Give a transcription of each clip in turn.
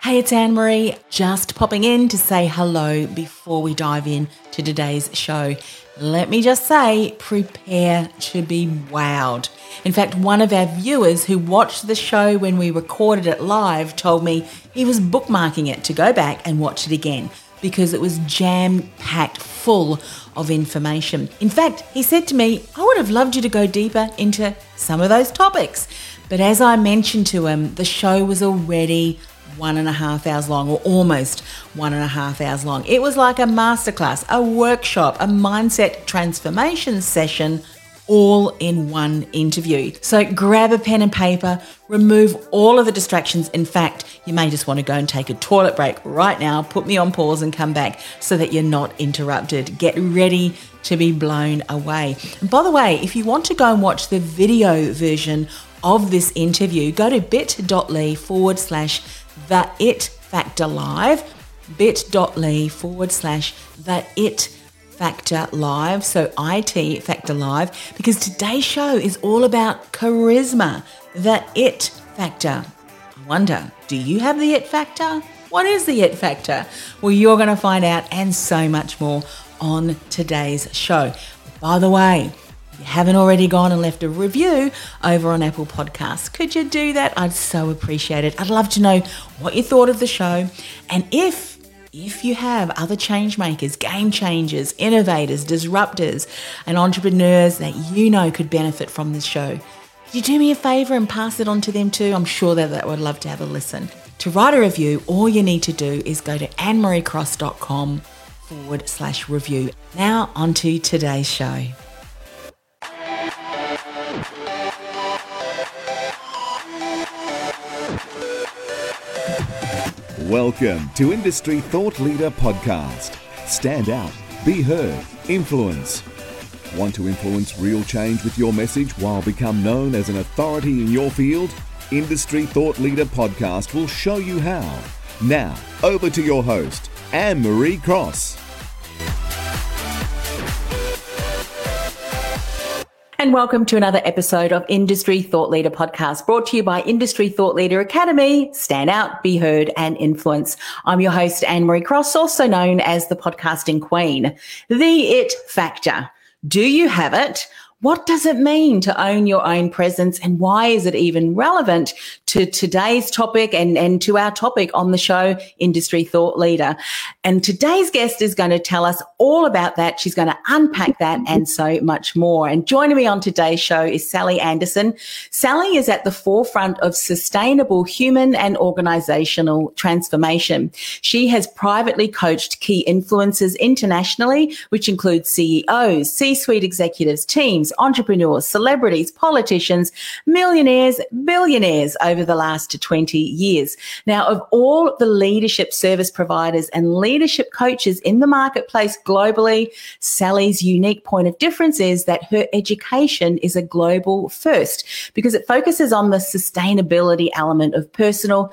Hey, it's Anne Marie, just popping in to say hello before we dive in to today's show. Let me just say, prepare to be wowed. In fact, one of our viewers who watched the show when we recorded it live told me he was bookmarking it to go back and watch it again because it was jam packed full of information. In fact, he said to me, I would have loved you to go deeper into some of those topics. But as I mentioned to him, the show was already one and a half hours long, or almost one and a half hours long. It was like a masterclass, a workshop, a mindset transformation session all in one interview. So grab a pen and paper, remove all of the distractions. In fact, you may just want to go and take a toilet break right now, put me on pause and come back so that you're not interrupted. Get ready to be blown away. And by the way, if you want to go and watch the video version of this interview, go to bit.ly forward slash the It Factor Live, bit.ly forward slash the It Factor Live, so IT Factor Live, because today's show is all about charisma, the It Factor. I wonder, do you have the It Factor? What is the It Factor? Well, you're going to find out and so much more on today's show. By the way, you haven't already gone and left a review over on Apple Podcasts, could you do that? I'd so appreciate it. I'd love to know what you thought of the show. And if if you have other change makers, game changers, innovators, disruptors, and entrepreneurs that you know could benefit from this show, could you do me a favor and pass it on to them too? I'm sure that they would love to have a listen. To write a review, all you need to do is go to annemariecross.com forward slash review. Now, on to today's show. Welcome to Industry Thought Leader Podcast. Stand out, be heard, influence. Want to influence real change with your message while become known as an authority in your field? Industry Thought Leader Podcast will show you how. Now, over to your host, Anne Marie Cross. And welcome to another episode of Industry Thought Leader Podcast brought to you by Industry Thought Leader Academy. Stand out, be heard, and influence. I'm your host, Anne Marie Cross, also known as the podcasting queen. The it factor. Do you have it? What does it mean to own your own presence and why is it even relevant to today's topic and, and to our topic on the show, Industry Thought Leader? And today's guest is going to tell us all about that. She's going to unpack that and so much more. And joining me on today's show is Sally Anderson. Sally is at the forefront of sustainable human and organizational transformation. She has privately coached key influencers internationally, which includes CEOs, C-suite executives, teams, entrepreneurs, celebrities, politicians, millionaires, billionaires over the last 20 years. Now, of all the leadership service providers and leadership coaches in the marketplace globally, Sally's unique point of difference is that her education is a global first because it focuses on the sustainability element of personal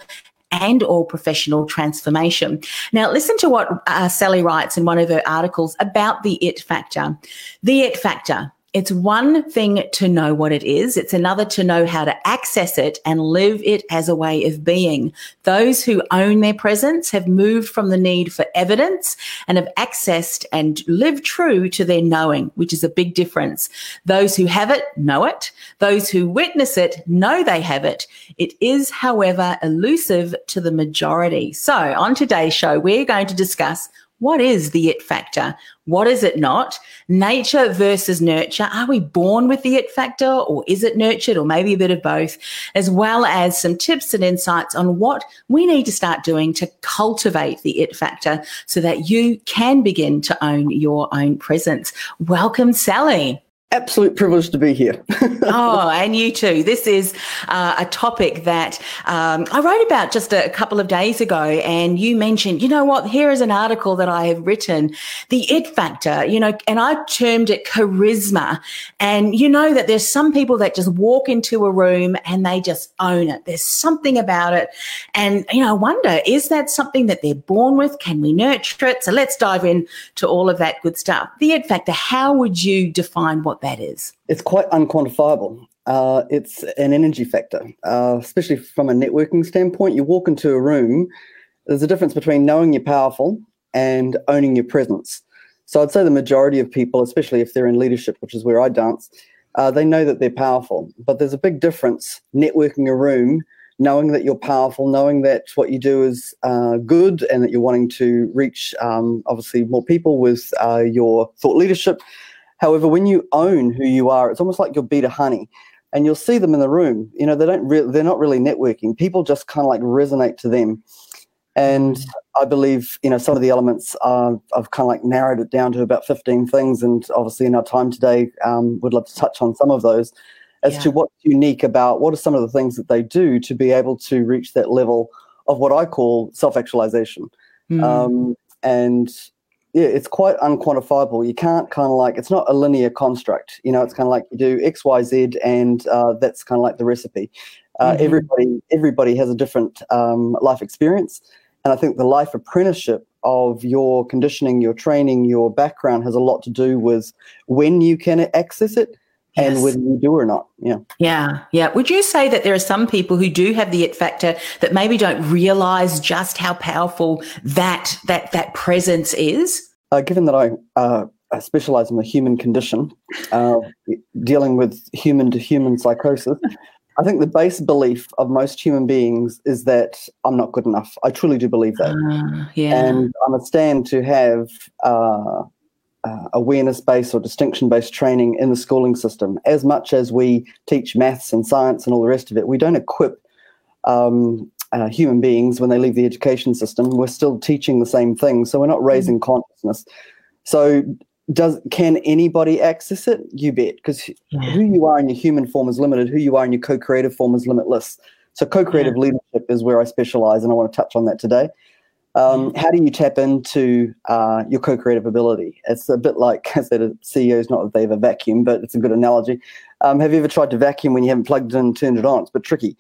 and or professional transformation. Now, listen to what uh, Sally writes in one of her articles about the it factor. The it factor it's one thing to know what it is. It's another to know how to access it and live it as a way of being. Those who own their presence have moved from the need for evidence and have accessed and lived true to their knowing, which is a big difference. Those who have it know it. Those who witness it know they have it. It is, however, elusive to the majority. So on today's show, we're going to discuss what is the it factor? What is it not? Nature versus nurture. Are we born with the it factor or is it nurtured or maybe a bit of both? As well as some tips and insights on what we need to start doing to cultivate the it factor so that you can begin to own your own presence. Welcome, Sally. Absolute privilege to be here. oh, and you too. This is uh, a topic that um, I wrote about just a couple of days ago, and you mentioned, you know what? Here is an article that I have written, the it factor. You know, and I termed it charisma. And you know that there's some people that just walk into a room and they just own it. There's something about it, and you know, I wonder is that something that they're born with? Can we nurture it? So let's dive in to all of that good stuff. The it factor. How would you define what that is? It's quite unquantifiable. Uh, it's an energy factor, uh, especially from a networking standpoint. You walk into a room, there's a difference between knowing you're powerful and owning your presence. So I'd say the majority of people, especially if they're in leadership, which is where I dance, uh, they know that they're powerful. But there's a big difference networking a room, knowing that you're powerful, knowing that what you do is uh, good and that you're wanting to reach, um, obviously, more people with uh, your thought leadership However, when you own who you are, it's almost like your beat of honey, and you'll see them in the room. You know, they don't re- they're not really networking. People just kind of like resonate to them. And I believe, you know, some of the elements uh, I've kind of like narrowed it down to about 15 things. And obviously, in our time today, um, would love to touch on some of those as yeah. to what's unique about what are some of the things that they do to be able to reach that level of what I call self actualization. Mm. Um, and yeah, it's quite unquantifiable. You can't kind of like it's not a linear construct. You know, it's kind of like you do X, Y, Z, and uh, that's kind of like the recipe. Uh, mm-hmm. Everybody, everybody has a different um, life experience, and I think the life apprenticeship of your conditioning, your training, your background has a lot to do with when you can access it and yes. whether you do or not. Yeah. Yeah. Yeah. Would you say that there are some people who do have the it factor that maybe don't realize just how powerful that that that presence is? Uh, given that I uh, specialize in the human condition, uh, dealing with human to human psychosis, I think the base belief of most human beings is that I'm not good enough. I truly do believe that. Ah, yeah. And I'm a stand to have uh, awareness based or distinction based training in the schooling system. As much as we teach maths and science and all the rest of it, we don't equip um, uh, human beings when they leave the education system. We're still teaching the same thing, so we're not raising mm-hmm. consciousness. So, does can anybody access it? You bet, because yeah. who you are in your human form is limited. Who you are in your co-creative form is limitless. So, co-creative yeah. leadership is where I specialize, and I want to touch on that today. Um, how do you tap into uh, your co-creative ability? It's a bit like I said, a CEOs not that they have a vacuum, but it's a good analogy. Um, have you ever tried to vacuum when you haven't plugged it in and turned it on? It's a bit tricky.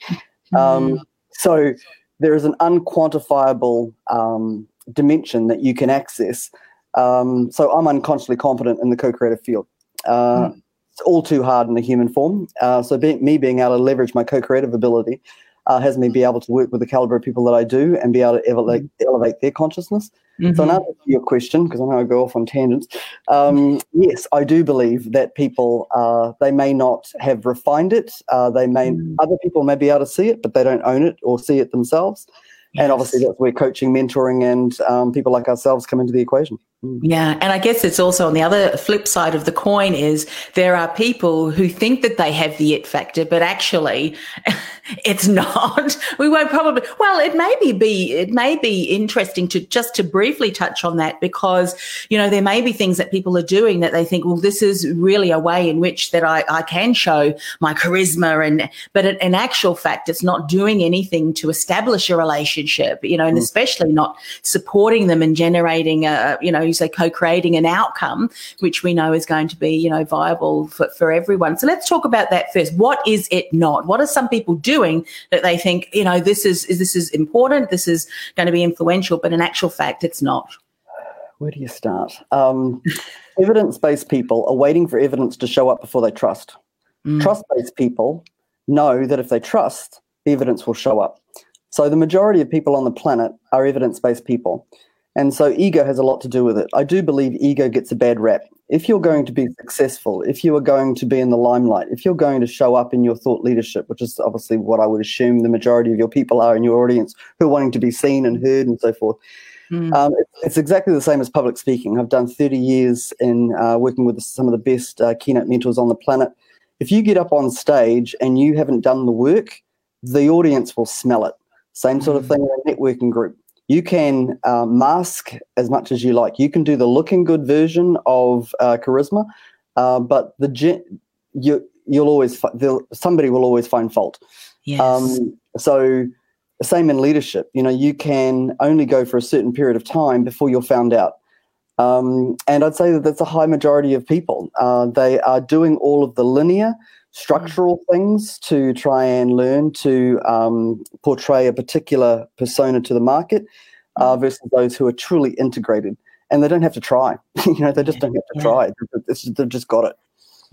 Um, so there is an unquantifiable um, dimension that you can access. Um, so I'm unconsciously competent in the co-creative field. Uh, mm. It's all too hard in the human form. Uh, so being, me being able to leverage my co-creative ability uh, has me be able to work with the caliber of people that I do and be able to elevate, mm-hmm. elevate their consciousness. Mm-hmm. So, in answer to your question, because I know I go off on tangents, um, yes, I do believe that people uh, they may not have refined it. Uh, they may mm. other people may be able to see it, but they don't own it or see it themselves. Yes. And obviously, that's where coaching, mentoring, and um, people like ourselves come into the equation. Mm. Yeah. And I guess it's also on the other flip side of the coin is there are people who think that they have the it factor, but actually it's not. We won't probably, well, it may be, be, it may be interesting to just to briefly touch on that because, you know, there may be things that people are doing that they think, well, this is really a way in which that I, I can show my charisma and, but in actual fact, it's not doing anything to establish a relationship, you know, and mm. especially not supporting them and generating a, you know, you say co-creating an outcome, which we know is going to be, you know, viable for, for everyone. So let's talk about that first. What is it not? What are some people doing that they think, you know, this is, is this is important, this is going to be influential, but in actual fact, it's not? Where do you start? Um, evidence-based people are waiting for evidence to show up before they trust. Mm. Trust-based people know that if they trust, the evidence will show up. So the majority of people on the planet are evidence-based people. And so ego has a lot to do with it. I do believe ego gets a bad rap. If you're going to be successful, if you are going to be in the limelight, if you're going to show up in your thought leadership, which is obviously what I would assume the majority of your people are in your audience who are wanting to be seen and heard and so forth, mm. um, it, it's exactly the same as public speaking. I've done 30 years in uh, working with some of the best uh, keynote mentors on the planet. If you get up on stage and you haven't done the work, the audience will smell it. Same sort of hmm. thing in a networking group you can uh, mask as much as you like. You can do the looking good version of uh, charisma, uh, but the you you'll always somebody will always find fault. Yes. Um, so same in leadership. You know, you can only go for a certain period of time before you're found out. Um, and I'd say that that's a high majority of people. Uh, they are doing all of the linear, structural mm. things to try and learn to um, portray a particular persona to the market uh, mm. versus those who are truly integrated. And they don't have to try. you know, they just don't have to yeah. try. They've just got it.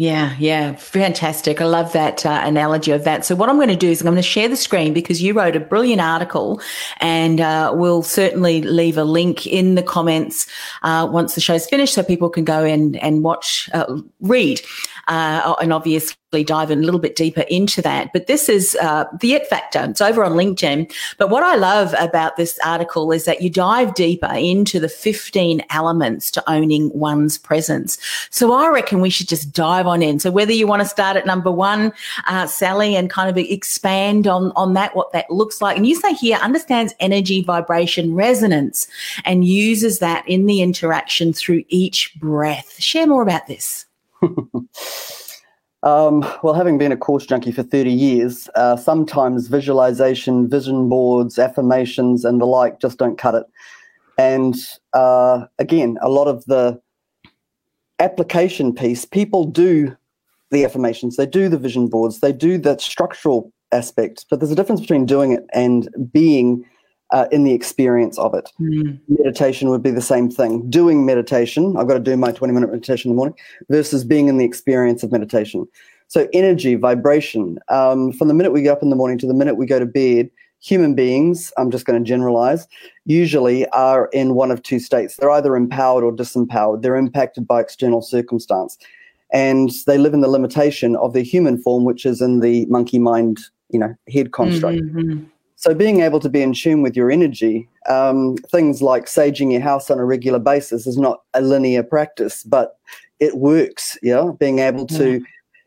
Yeah, yeah, fantastic. I love that uh, analogy of that. So, what I'm going to do is I'm going to share the screen because you wrote a brilliant article, and uh, we'll certainly leave a link in the comments uh, once the show's finished so people can go in and watch, uh, read uh, and obviously dive in a little bit deeper into that. But this is uh, the It Factor. It's over on LinkedIn. But what I love about this article is that you dive deeper into the 15 elements to owning one's presence. So I reckon we should just dive on in. So whether you want to start at number one, uh, Sally, and kind of expand on, on that, what that looks like. And you say here, understands energy, vibration, resonance, and uses that in the interaction through each breath. Share more about this. um, well, having been a course junkie for 30 years, uh, sometimes visualization, vision boards, affirmations, and the like just don't cut it. And uh, again, a lot of the application piece, people do the affirmations, they do the vision boards, they do that structural aspect, but there's a difference between doing it and being uh, in the experience of it. Mm. Meditation would be the same thing. Doing meditation, I've got to do my 20 minute meditation in the morning, versus being in the experience of meditation. So, energy, vibration, um, from the minute we get up in the morning to the minute we go to bed, human beings, I'm just going to generalize, usually are in one of two states. They're either empowered or disempowered. They're impacted by external circumstance. And they live in the limitation of their human form, which is in the monkey mind, you know, head construct. Mm-hmm. So being able to be in tune with your energy, um, things like saging your house on a regular basis is not a linear practice, but it works. Yeah, being able to, yeah.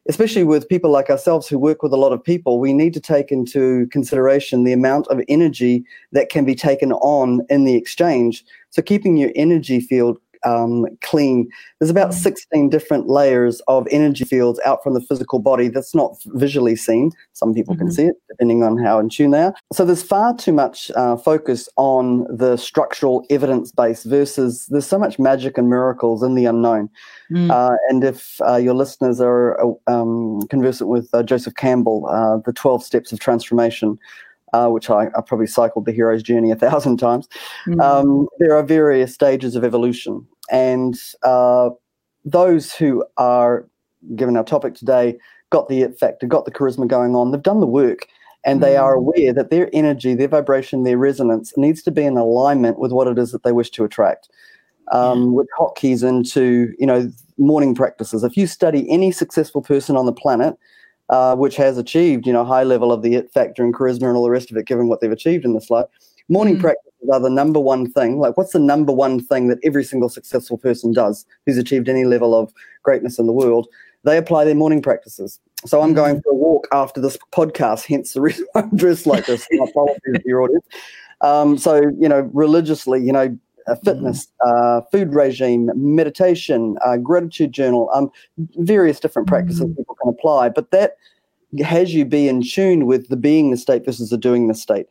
especially with people like ourselves who work with a lot of people, we need to take into consideration the amount of energy that can be taken on in the exchange. So keeping your energy field um, clean. There's about mm. 16 different layers of energy fields out from the physical body that's not visually seen. Some people mm-hmm. can see it, depending on how in tune they are. So there's far too much uh, focus on the structural evidence base versus there's so much magic and miracles in the unknown. Mm. Uh, and if uh, your listeners are uh, um, conversant with uh, Joseph Campbell, uh, the 12 steps of transformation, uh, which I, I, probably cycled the hero's journey a thousand times. Mm. Um, there are various stages of evolution, and uh, those who are given our topic today got the it factor, got the charisma going on. They've done the work, and mm. they are mm. aware that their energy, their vibration, their resonance needs to be in alignment with what it is that they wish to attract. Um. With hotkeys into you know morning practices. If you study any successful person on the planet, uh, which has achieved, you know, high level of the it factor and charisma and all the rest of it, given what they've achieved in this life. Morning mm. practices are the number one thing. Like, what's the number one thing that every single successful person does who's achieved any level of greatness in the world? They apply their morning practices. So I'm going hmm. for a walk after this podcast, hence the reason I'm dressed like this. My apologies to your audience. Um, so, you know, religiously, you know, uh, fitness, uh, food regime, meditation, uh, gratitude journal, um, various different practices mm-hmm. people can apply. But that has you be in tune with the being the state versus the doing the state.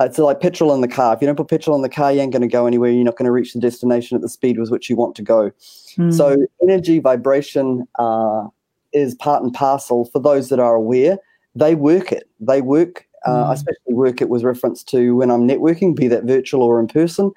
Uh, it's like petrol in the car. If you don't put petrol in the car, you ain't going to go anywhere. You're not going to reach the destination at the speed with which you want to go. Mm. So, energy, vibration uh, is part and parcel for those that are aware. They work it. They work. Uh, mm. I especially work it with reference to when I'm networking, be that virtual or in person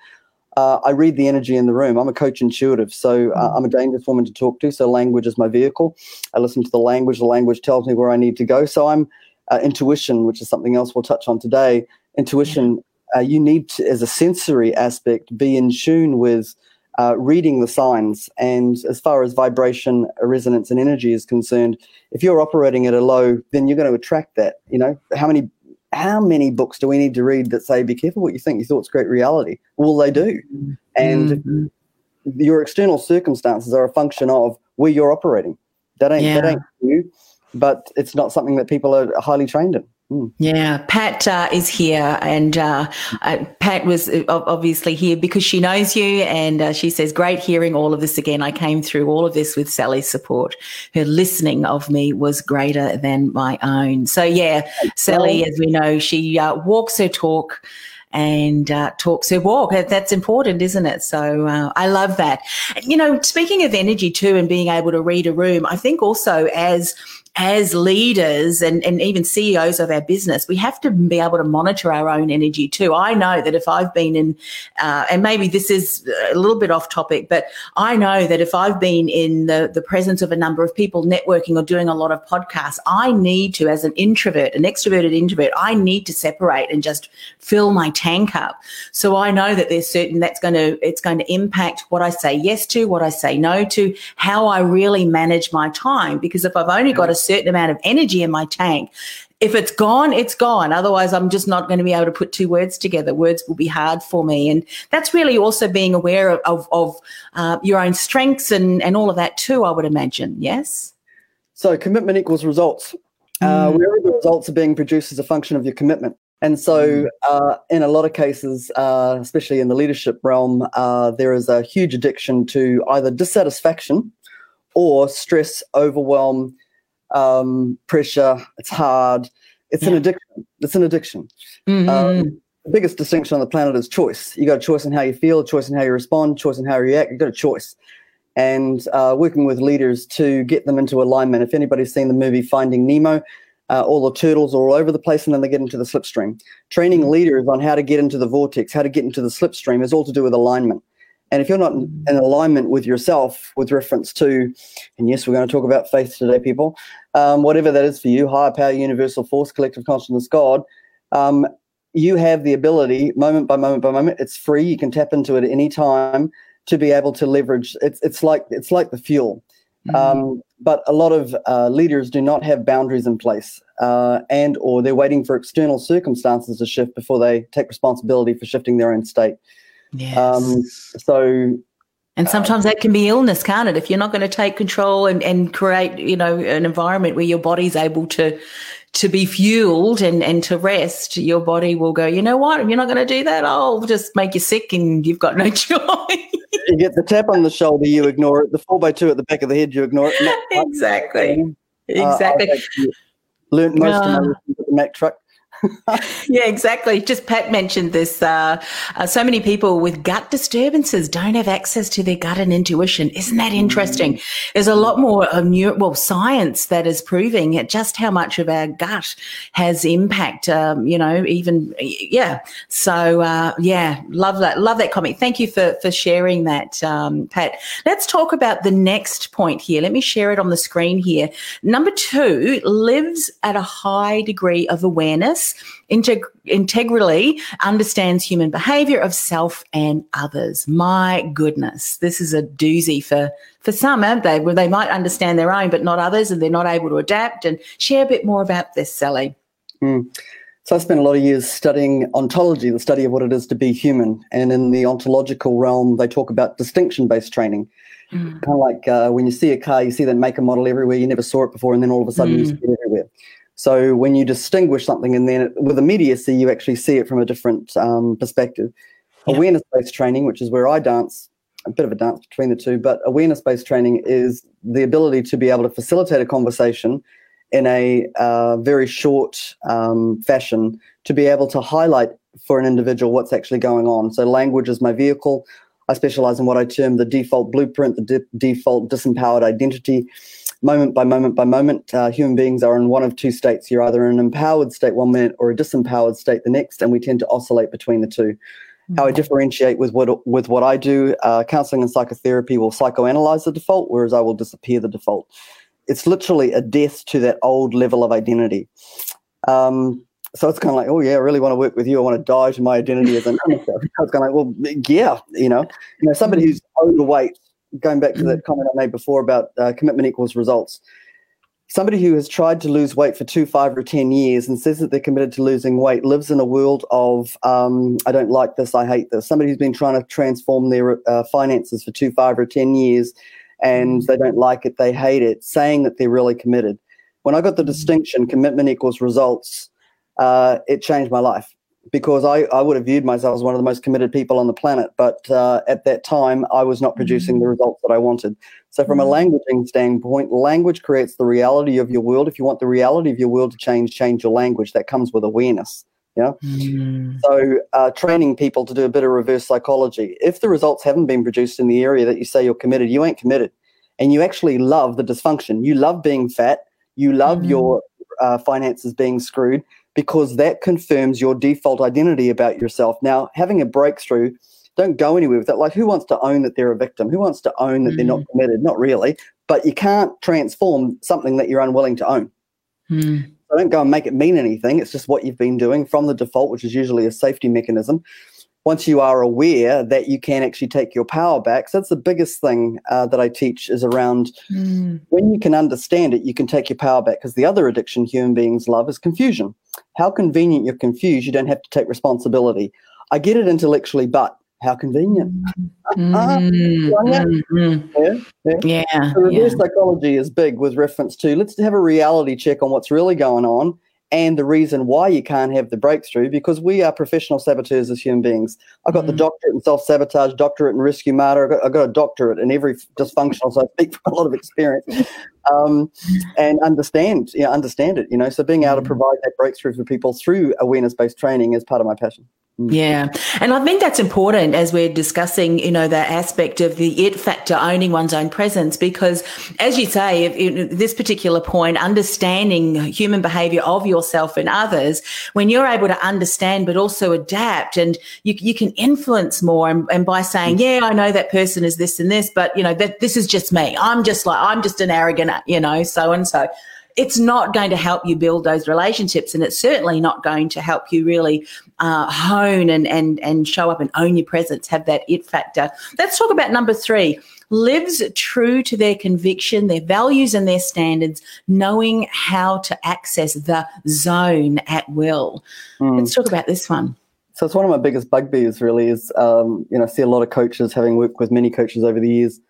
uh, I read the energy in the room. I'm a coach intuitive, so uh, I'm a dangerous woman to talk to. So language is my vehicle. I listen to the language. The language tells me where I need to go. So I'm uh, intuition, which is something else we'll touch on today. Intuition, uh, you need to, as a sensory aspect, be in tune with uh, reading the signs. And as far as vibration, resonance, and energy is concerned, if you're operating at a low, then you're going to attract that. You know, how many how many books do we need to read that say, be careful what you think, your thoughts create reality? Well, they do. And mm-hmm. your external circumstances are a function of where you're operating. That ain't, yeah. that ain't you, but it's not something that people are highly trained in. Mm. Yeah, Pat uh, is here, and uh, uh, Pat was uh, obviously here because she knows you, and uh, she says, "Great hearing all of this again. I came through all of this with Sally's support. Her listening of me was greater than my own." So, yeah, Sally, as we know, she uh, walks her talk and uh, talks her walk. That's important, isn't it? So uh, I love that. You know, speaking of energy too, and being able to read a room, I think also as as leaders and, and even CEOs of our business, we have to be able to monitor our own energy too. I know that if I've been in, uh, and maybe this is a little bit off topic, but I know that if I've been in the, the presence of a number of people networking or doing a lot of podcasts, I need to, as an introvert, an extroverted introvert, I need to separate and just fill my tank up. So I know that there's certain that's going to, it's going to impact what I say yes to, what I say no to, how I really manage my time. Because if I've only got a certain amount of energy in my tank. If it's gone, it's gone. Otherwise, I'm just not going to be able to put two words together. Words will be hard for me. And that's really also being aware of, of, of uh, your own strengths and, and all of that too, I would imagine. Yes? So, commitment equals results. Uh, mm. Uh, wherever the results are being produced is a function of your commitment. And so, mm. uh, in a lot of cases, uh, especially in the leadership realm, uh, there is a huge addiction to either dissatisfaction or stress, overwhelm, um, pressure. It's hard. It's yeah. an addiction. It's an addiction. Mm-hmm. Um, the biggest distinction on the planet is choice. You got a choice in how you feel, a choice in how you respond, choice in how you react. You got a choice. And uh, working with leaders to get them into alignment. If anybody's seen the movie Finding Nemo, uh, all the turtles are all over the place and then they get into the slipstream. Training mm-hmm. leaders on how to get into the vortex, how to get into the slipstream is all to do with alignment. And if you're not in alignment with yourself with reference to, and yes, we're going to talk about faith today, people, um, whatever that is for you, higher power, universal force, collective consciousness, God, um, you have the ability, moment by moment by moment, it's free. You can tap into it at any time to be able to leverage. It's, it's like it's like the fuel. Mm-hmm. Um, but a lot of uh, leaders do not have boundaries in place, uh, and or they're waiting for external circumstances to shift before they take responsibility for shifting their own state. Yes. Um, so and sometimes that can be illness, can't it? If you're not going to take control and, and create, you know, an environment where your body's able to to be fueled and, and to rest, your body will go, you know what, if you're not going to do that, I'll just make you sick and you've got no choice. you get the tap on the shoulder, you ignore it. The four by two at the back of the head, you ignore it. exactly. Exactly. Uh, learned most uh, of my lessons at the Mack truck. Yeah, exactly. Just Pat mentioned this. Uh, uh, so many people with gut disturbances don't have access to their gut and intuition. Isn't that interesting? Mm. There's a lot more of new, well, science that is proving just how much of our gut has impact. Um, you know, even yeah. So uh, yeah, love that. Love that comment. Thank you for for sharing that, um, Pat. Let's talk about the next point here. Let me share it on the screen here. Number two lives at a high degree of awareness integ- integrally understands human behavior of self and others. My goodness, this is a doozy for, for some, aren't they? Where they might understand their own, but not others, and they're not able to adapt. And share a bit more about this, Sally. Mm. So I spent a lot of years studying ontology, the study of what it is to be human. And in the ontological realm, they talk about distinction-based training. Mm. Kind of like uh, when you see a car, you see that make a model everywhere. You never saw it before, and then all of a sudden mm. you see it everywhere. So when you distinguish something and then with immediacy, you actually see it from a different um, perspective. Yeah. Awareness based training, which is where I dance, a bit of a dance between the two, but awareness based training is the ability to be able to facilitate a conversation in a uh, very short um, fashion to be able to highlight for an individual what's actually going on. So language is my vehicle. I specialize in what I term the default blueprint, the de- default disempowered identity moment by moment by moment, uh, human beings are in one of two states. You're either in an empowered state one minute or a disempowered state the next, and we tend to oscillate between the 2 mm-hmm. How I differentiate with what with what I do, uh, counseling and psychotherapy will psychoanalyze the default, whereas I will disappear the default. It's literally a death to that old level of identity. Um, so it's kind of like, oh yeah, I really want to work with you. I want to die to my identity as an amateur. it's kind of like, well, yeah, you know, you know, somebody who's overweight going back to that mm-hmm. comment I made before about uh, commitment equals results. Somebody who has tried to lose weight for two, five, or 10 years and says that they're committed to losing weight lives in a world of, um, I don't like this, I hate this. Somebody who's been trying to transform their uh, finances for two, five, or 10 years and mm-hmm. they don't like it, they hate it, saying that they're really committed. When I got the mm-hmm. distinction, commitment equals results, uh, it changed my life because I, I would have viewed myself as one of the most committed people on the planet. But uh, at that time, I was not producing mm-hmm. the results that I wanted. So, from mm-hmm. a languaging standpoint, language creates the reality of your world. If you want the reality of your world to change, change your language. That comes with awareness. Yeah. Mm. So, uh, training people to do a bit of reverse psychology. If the results haven't been produced in the area that you say you're committed, you ain't committed. And you actually love the dysfunction. You love being fat. You love mm. your uh, finances being screwed because that confirms your default identity about yourself. Now, having a breakthrough, don't go anywhere with that. Like, who wants to own that they're a victim? Who wants to own that mm. they're not mm. committed? Not really. But you can't transform something that you're unwilling to own. Mm. So don't go and make it mean anything. It's just what you've been doing from the default, which is usually a safety mechanism. Once you are aware that you can actually take your power back, so that's the biggest thing uh, that I teach is around mm. when you can understand it, you can take your power back. Because the other addiction human beings love is confusion how convenient you're confused. You don't have to take responsibility. I get it intellectually, but how convenient. Mm-hmm. mm-hmm. yeah, yeah. yeah, so reverse yeah. psychology is big with reference to let's have a reality check on what's really going on and the reason why you can't have the breakthrough because we are professional saboteurs as human beings. I've got mm. the doctorate in self sabotage, doctorate in rescue matter. I got, I got, a doctorate in every dysfunctional, so I speak from a lot of experience um, and understand, you know, understand it. You know, so being able to mm. provide that breakthrough for people through awareness based training is part of my passion. Mm. Yeah. And I think that's important as we're discussing, you know, that aspect of the it factor, owning one's own presence, because as you say, if, this particular point, understanding human behavior of yourself and others, when you're able to understand, but also adapt and you, you can influence more. And, and by saying, mm. yeah, I know that person is this and this, but you know, that this is just me. I'm just like, I'm just an arrogant, you know, so and so it's not going to help you build those relationships and it's certainly not going to help you really uh, hone and, and, and show up and own your presence, have that it factor. Let's talk about number three lives true to their conviction, their values, and their standards, knowing how to access the zone at will. Mm. Let's talk about this one. So it's one of my biggest bugbears. Really, is um, you know I see a lot of coaches having worked with many coaches over the years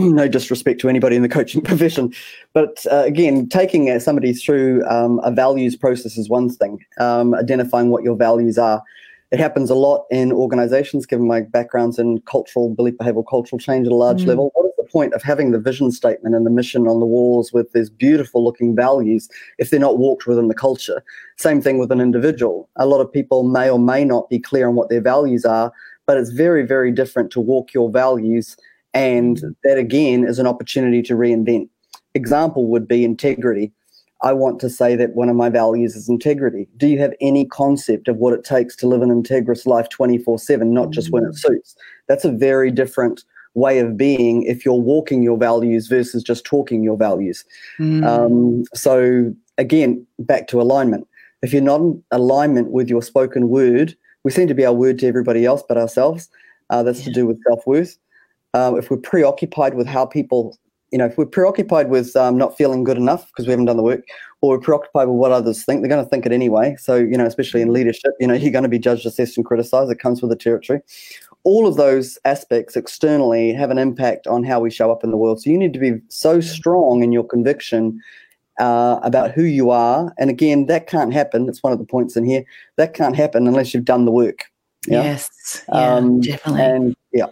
no disrespect to anybody in the coaching profession, but uh, again, taking uh, somebody through um, a values process is one thing. Um, identifying what your values are, it happens a lot in organizations. Given my backgrounds in cultural belief, behavioral cultural change at a large mm. level, what is the point of having the vision statement and the mission on the walls with these beautiful looking values if they're not walked within the culture? Same thing with an individual. A lot of people may or may not be clear on what their values are, but it's very, very different to walk your values and that again is an opportunity to reinvent. Example would be integrity. I want to say that one of my values is integrity. Do you have any concept of what it takes to live an integrous life 24 7, not just when it mm. suits? That's a very different way of being if you're walking your values versus just talking your values. Mm. Um, so, again, back to alignment. If you're not in alignment with your spoken word, we seem to be our word to everybody else but ourselves. Uh, that's yeah. to do with self worth um, if we're preoccupied with how people, you know, if we're preoccupied with um, not feeling good enough because we haven't done the work, or we're preoccupied with what others think, they're going to think it anyway. So, you know, especially in leadership, you know, you're going to be judged, assessed, and criticized. It comes with the territory. All of those aspects externally have an impact on how we show up in the world. So you need to be so strong in your conviction uh, about who you are. And again, that can't happen. It's one of the points in here. That can't happen unless you've done the work. Yeah? Yes, yeah, um, definitely. And yeah,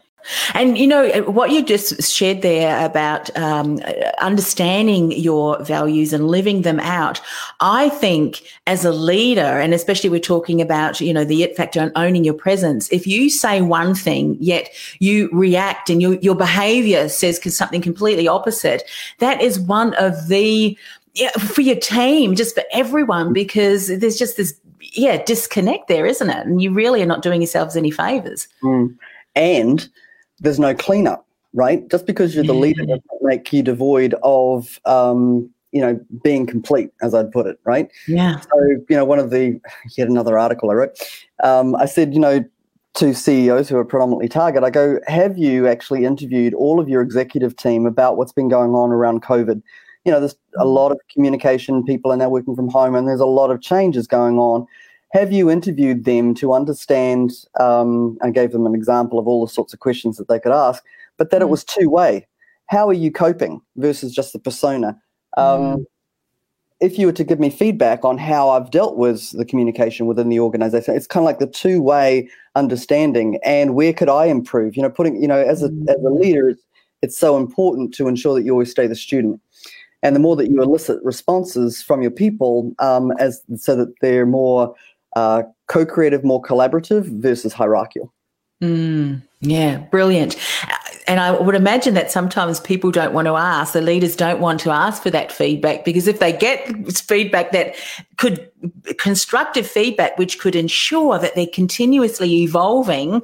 and you know what you just shared there about um, understanding your values and living them out. I think as a leader, and especially we're talking about you know the it factor and owning your presence. If you say one thing yet you react and your your behavior says something completely opposite, that is one of the yeah, for your team, just for everyone, because there's just this yeah disconnect there, isn't it? And you really are not doing yourselves any favors. Mm. And there's no cleanup, right? Just because you're the leader doesn't make you devoid of, um, you know, being complete, as I'd put it, right? Yeah. So, you know, one of the, yet another article I wrote, um, I said, you know, to CEOs who are predominantly target, I go, have you actually interviewed all of your executive team about what's been going on around COVID? You know, there's a mm. lot of communication. People are now working from home, and there's a lot of changes going on have you interviewed them to understand? Um, I gave them an example of all the sorts of questions that they could ask, but that mm. it was two way. How are you coping versus just the persona? Um, mm. if you were to give me feedback on how I've dealt with the communication within the organization, it's kind of like the two way understanding and where could I improve? You know, putting, you know, as a, as a leader, it's, it's so important to ensure that you always stay the student. And the more that you elicit responses from your people, um, as so that they're more uh, co-creative, more collaborative versus hierarchical. Mm, yeah, brilliant. And I would imagine that sometimes people don't want to ask, the leaders don't want to ask for that feedback because if they get feedback that could, constructive feedback, which could ensure that they're continuously evolving,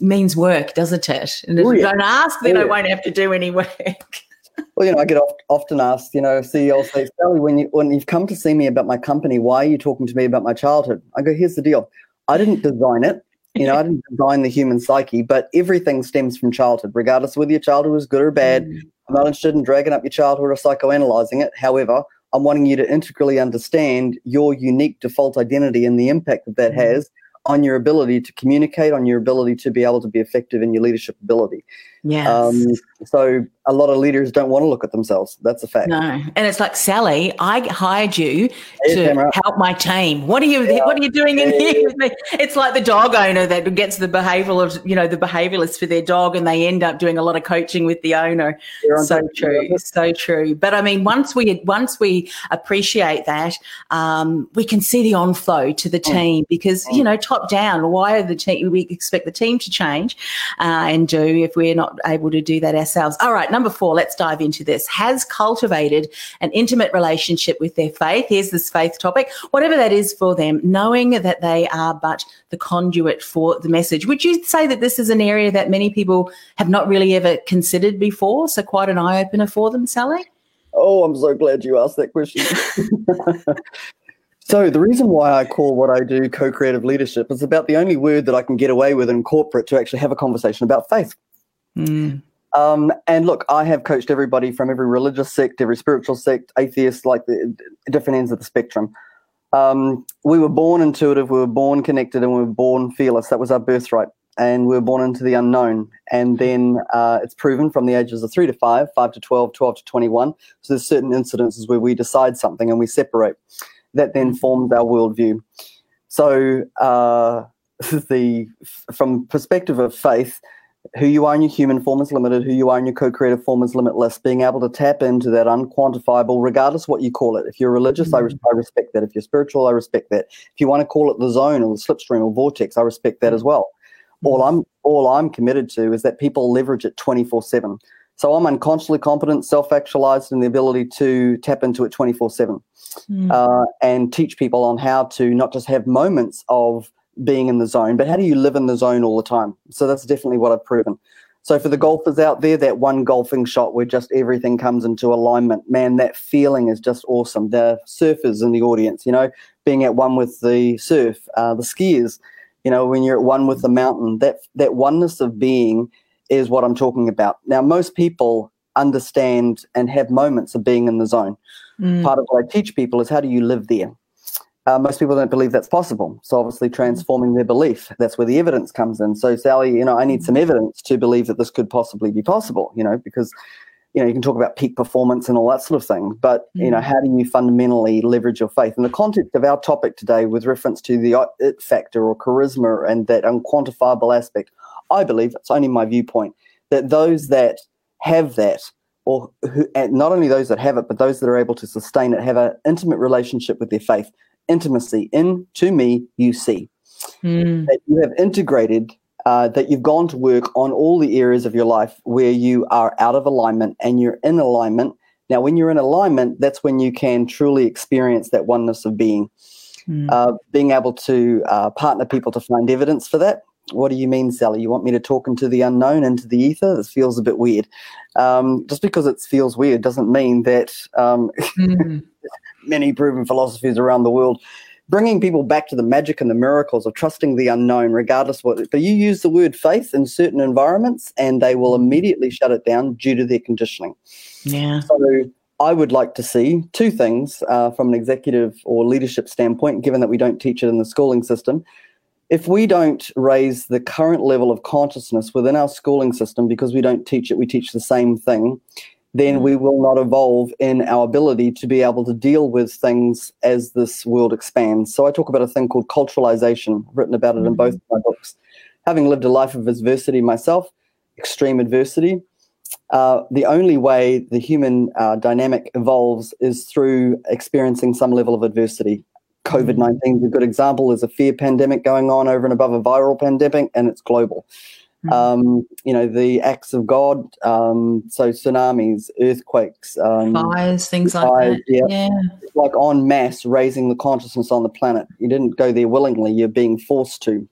means work, doesn't it? And if oh, yeah. you don't ask, then oh, yeah. I won't have to do any work. Well, you know, I get often asked, you know, CEOs say, Sally, when, you, when you've come to see me about my company, why are you talking to me about my childhood? I go, here's the deal. I didn't design it. You know, I didn't design the human psyche, but everything stems from childhood, regardless of whether your childhood was good or bad. Mm. I'm not interested in dragging up your childhood or psychoanalyzing it. However, I'm wanting you to integrally understand your unique default identity and the impact that that mm. has on your ability to communicate, on your ability to be able to be effective in your leadership ability. Yes. Um, so a lot of leaders don't want to look at themselves. That's a fact. No, and it's like Sally, I hired you to help my team. What are you? Yeah. What are you doing in here with me? It's like the dog owner that gets the behavioural of you know the behaviouralist for their dog, and they end up doing a lot of coaching with the owner. So true, so true. But I mean, once we once we appreciate that, um, we can see the on flow to the mm. team because mm. you know top down. Why are the team? We expect the team to change uh, and do if we're not able to do that ourselves. All right, number four, let's dive into this. Has cultivated an intimate relationship with their faith. Here's this faith topic, whatever that is for them, knowing that they are but the conduit for the message. Would you say that this is an area that many people have not really ever considered before? So, quite an eye opener for them, Sally? Oh, I'm so glad you asked that question. So, the reason why I call what I do co creative leadership is about the only word that I can get away with in corporate to actually have a conversation about faith. Mm. Um, and look, I have coached everybody from every religious sect, every spiritual sect, atheists, like the different ends of the spectrum. Um, we were born intuitive, we were born connected, and we were born fearless. That was our birthright. And we were born into the unknown. And then uh, it's proven from the ages of three to five, five to 12, 12 to 21. So there's certain incidences where we decide something and we separate. That then forms our worldview. So uh, the from perspective of faith, who you are in your human form is limited, who you are in your co-creative form is limitless. Being able to tap into that unquantifiable, regardless what you call it. If you're religious, mm-hmm. I, res- I, respect that. If you're spiritual, I respect that. If you want to call it the zone or the slipstream or vortex, I respect that as well. Mm-hmm. All I'm all I'm committed to is that people leverage it 24/7. So I'm unconsciously competent, self-actualized in the ability to tap into it 24/7, mm-hmm. uh, and teach people on how to not just have moments of being in the zone, but how do you live in the zone all the time? So that's definitely what I've proven. So for the golfers out there, that one golfing shot where just everything comes into alignment, man, that feeling is just awesome. The surfers in the audience, you know, being at one with the surf, uh, the skiers, you know, when you're at one with the mountain, that that oneness of being is what I'm talking about. Now, most people understand and have moments of being in the zone. Mm. Part of what I teach people is how do you live there? Uh, most people don't believe that's possible. So obviously transforming their belief, that's where the evidence comes in. So Sally, you know, I need some evidence to believe that this could possibly be possible, you know, because, you know, you can talk about peak performance and all that sort of thing, but, you know, mm. how do you fundamentally leverage your faith? In the context of our topic today with reference to the it factor or charisma and that unquantifiable aspect, I believe, it's only my viewpoint, that those that have that or who, not only those that have it, but those that are able to sustain it, have an intimate relationship with their faith intimacy in to me you see mm. that you have integrated uh, that you've gone to work on all the areas of your life where you are out of alignment and you're in alignment now when you're in alignment that's when you can truly experience that oneness of being mm. uh, being able to uh, partner people to find evidence for that what do you mean, Sally? You want me to talk into the unknown, into the ether? This feels a bit weird. Um, just because it feels weird doesn't mean that um, mm. Many proven philosophies around the world, bringing people back to the magic and the miracles of trusting the unknown, regardless what. But you use the word faith in certain environments, and they will immediately shut it down due to their conditioning. Yeah. So I would like to see two things uh, from an executive or leadership standpoint, given that we don't teach it in the schooling system. If we don't raise the current level of consciousness within our schooling system because we don't teach it, we teach the same thing then we will not evolve in our ability to be able to deal with things as this world expands. So I talk about a thing called culturalization, written about it in both my books. Having lived a life of adversity myself, extreme adversity, uh, the only way the human uh, dynamic evolves is through experiencing some level of adversity. COVID 19 is a good example. There's a fear pandemic going on over and above a viral pandemic, and it's global. Mm-hmm. Um, you know, the acts of God, um, so tsunamis, earthquakes, um, fires, things fires, like that. Yeah. yeah. Like en masse raising the consciousness on the planet. You didn't go there willingly, you're being forced to.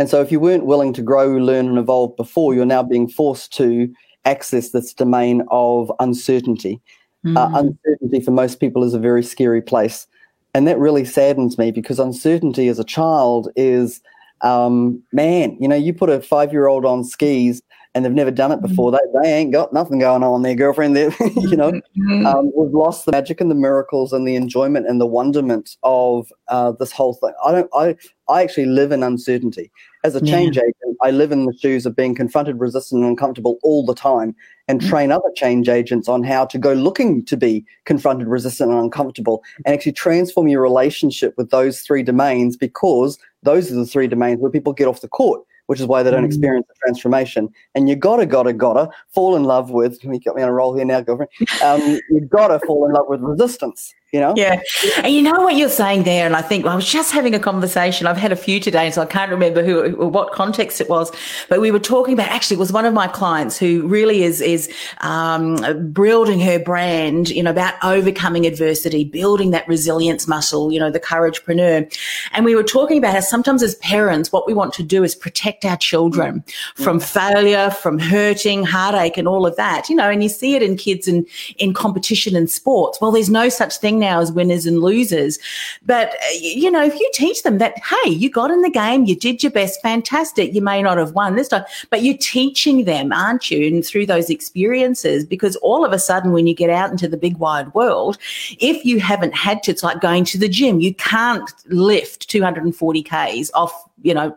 And so, if you weren't willing to grow, learn, and evolve before, you're now being forced to access this domain of uncertainty. Mm. Uh, uncertainty for most people is a very scary place. And that really saddens me because uncertainty as a child is, um, man, you know, you put a five year old on skis and they've never done it before. Mm-hmm. They, they ain't got nothing going on there, girlfriend. There, you know, mm-hmm. um, we've lost the magic and the miracles and the enjoyment and the wonderment of uh, this whole thing. I don't. I I actually live in uncertainty as a change yeah. agent. I live in the shoes of being confronted, resistant, and uncomfortable all the time, and mm-hmm. train other change agents on how to go looking to be confronted, resistant, and uncomfortable, and actually transform your relationship with those three domains because those are the three domains where people get off the court which is why they don't mm. experience the transformation. And you gotta, gotta, gotta fall in love with. Can you got me on a roll here now, girlfriend. Um, you gotta fall in love with resistance you know? Yeah. And you know what you're saying there? And I think well, I was just having a conversation. I've had a few today, so I can't remember who or what context it was, but we were talking about actually it was one of my clients who really is is um, building her brand, you know, about overcoming adversity, building that resilience muscle, you know, the couragepreneur. And we were talking about how sometimes as parents, what we want to do is protect our children mm-hmm. from failure, from hurting, heartache, and all of that. You know, and you see it in kids and in competition and sports. Well, there's no such thing now as winners and losers. But, uh, you know, if you teach them that, hey, you got in the game, you did your best, fantastic. You may not have won this time, but you're teaching them, aren't you? And through those experiences, because all of a sudden, when you get out into the big wide world, if you haven't had to, it's like going to the gym. You can't lift 240 Ks off you know,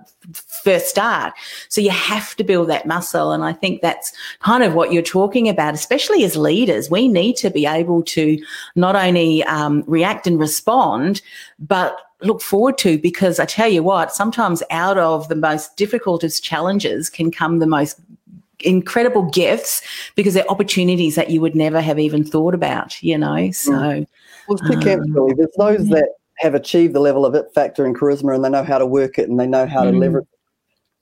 first start. So you have to build that muscle. And I think that's kind of what you're talking about, especially as leaders. We need to be able to not only um, react and respond, but look forward to because I tell you what, sometimes out of the most difficult of challenges can come the most incredible gifts because they're opportunities that you would never have even thought about, you know. So, well, um, camps really. There's those yeah. that have achieved the level of it factor and charisma and they know how to work it and they know how mm. to leverage it.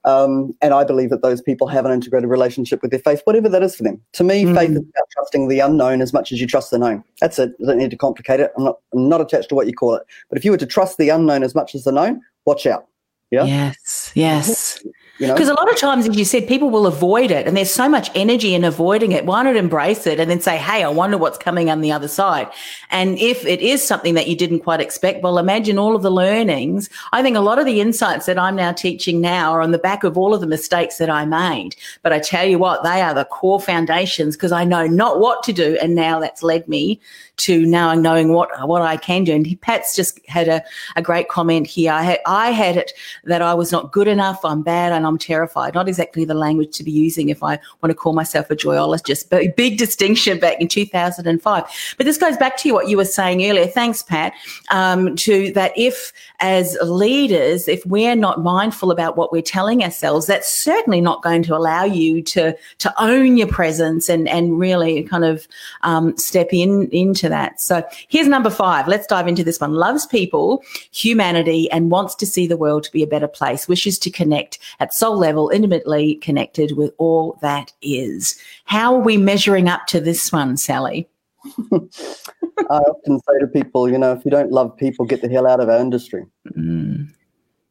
Um, and I believe that those people have an integrated relationship with their faith, whatever that is for them. To me, mm. faith is about trusting the unknown as much as you trust the known. That's it. I don't need to complicate it. I'm not, I'm not attached to what you call it. But if you were to trust the unknown as much as the known, watch out. Yeah. Yes. Yes. Because you know? a lot of times, as you said, people will avoid it, and there's so much energy in avoiding it. Why not embrace it and then say, "Hey, I wonder what's coming on the other side." And if it is something that you didn't quite expect, well, imagine all of the learnings. I think a lot of the insights that I'm now teaching now are on the back of all of the mistakes that I made. But I tell you what, they are the core foundations because I know not what to do, and now that's led me to now knowing what what I can do. And he, Pat's just had a, a great comment here. I had, I had it that I was not good enough, I'm bad, and I'm terrified. Not exactly the language to be using if I want to call myself a joyologist, but big distinction back in 2005. But this goes back to what you were saying earlier. Thanks, Pat. Um, to that, if as leaders, if we're not mindful about what we're telling ourselves, that's certainly not going to allow you to to own your presence and and really kind of um, step in into that. So here's number five. Let's dive into this one. Loves people, humanity, and wants to see the world to be a better place. Wishes to connect at soul level, intimately connected with all that is. How are we measuring up to this one, Sally? I often say to people, you know, if you don't love people, get the hell out of our industry. Mm.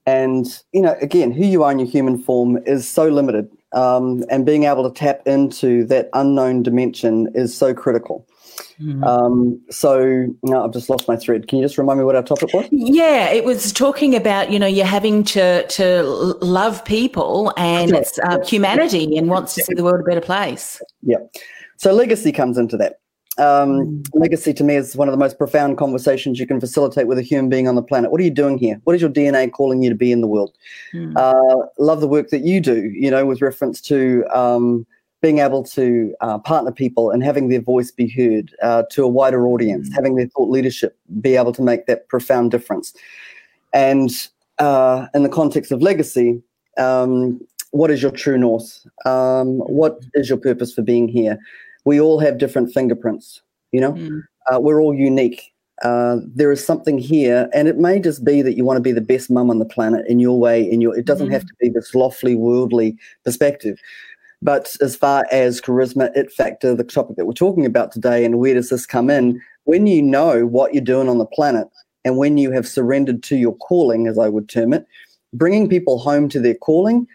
And, you know, again, who you are in your human form is so limited. Um, and being able to tap into that unknown dimension is so critical. Mm-hmm. Um, so no, I've just lost my thread. Can you just remind me what our topic was? Yeah, it was talking about you know you're having to to love people and it's uh, humanity and wants to see the world a better place. Yeah. So legacy comes into that. Um, mm. Legacy to me is one of the most profound conversations you can facilitate with a human being on the planet. What are you doing here? What is your DNA calling you to be in the world? Mm. Uh, love the work that you do. You know, with reference to um, being able to uh, partner people and having their voice be heard uh, to a wider audience, mm. having their thought leadership be able to make that profound difference. And uh, in the context of legacy, um, what is your true north? Um, what is your purpose for being here? We all have different fingerprints, you know, mm. we're all unique. Uh, there is something here, and it may just be that you want to be the best mum on the planet in your way. In your, it doesn't mm. have to be this lofty, worldly perspective. But as far as charisma, it factor, the topic that we're talking about today, and where does this come in? When you know what you're doing on the planet, and when you have surrendered to your calling, as I would term it, bringing people home to their calling,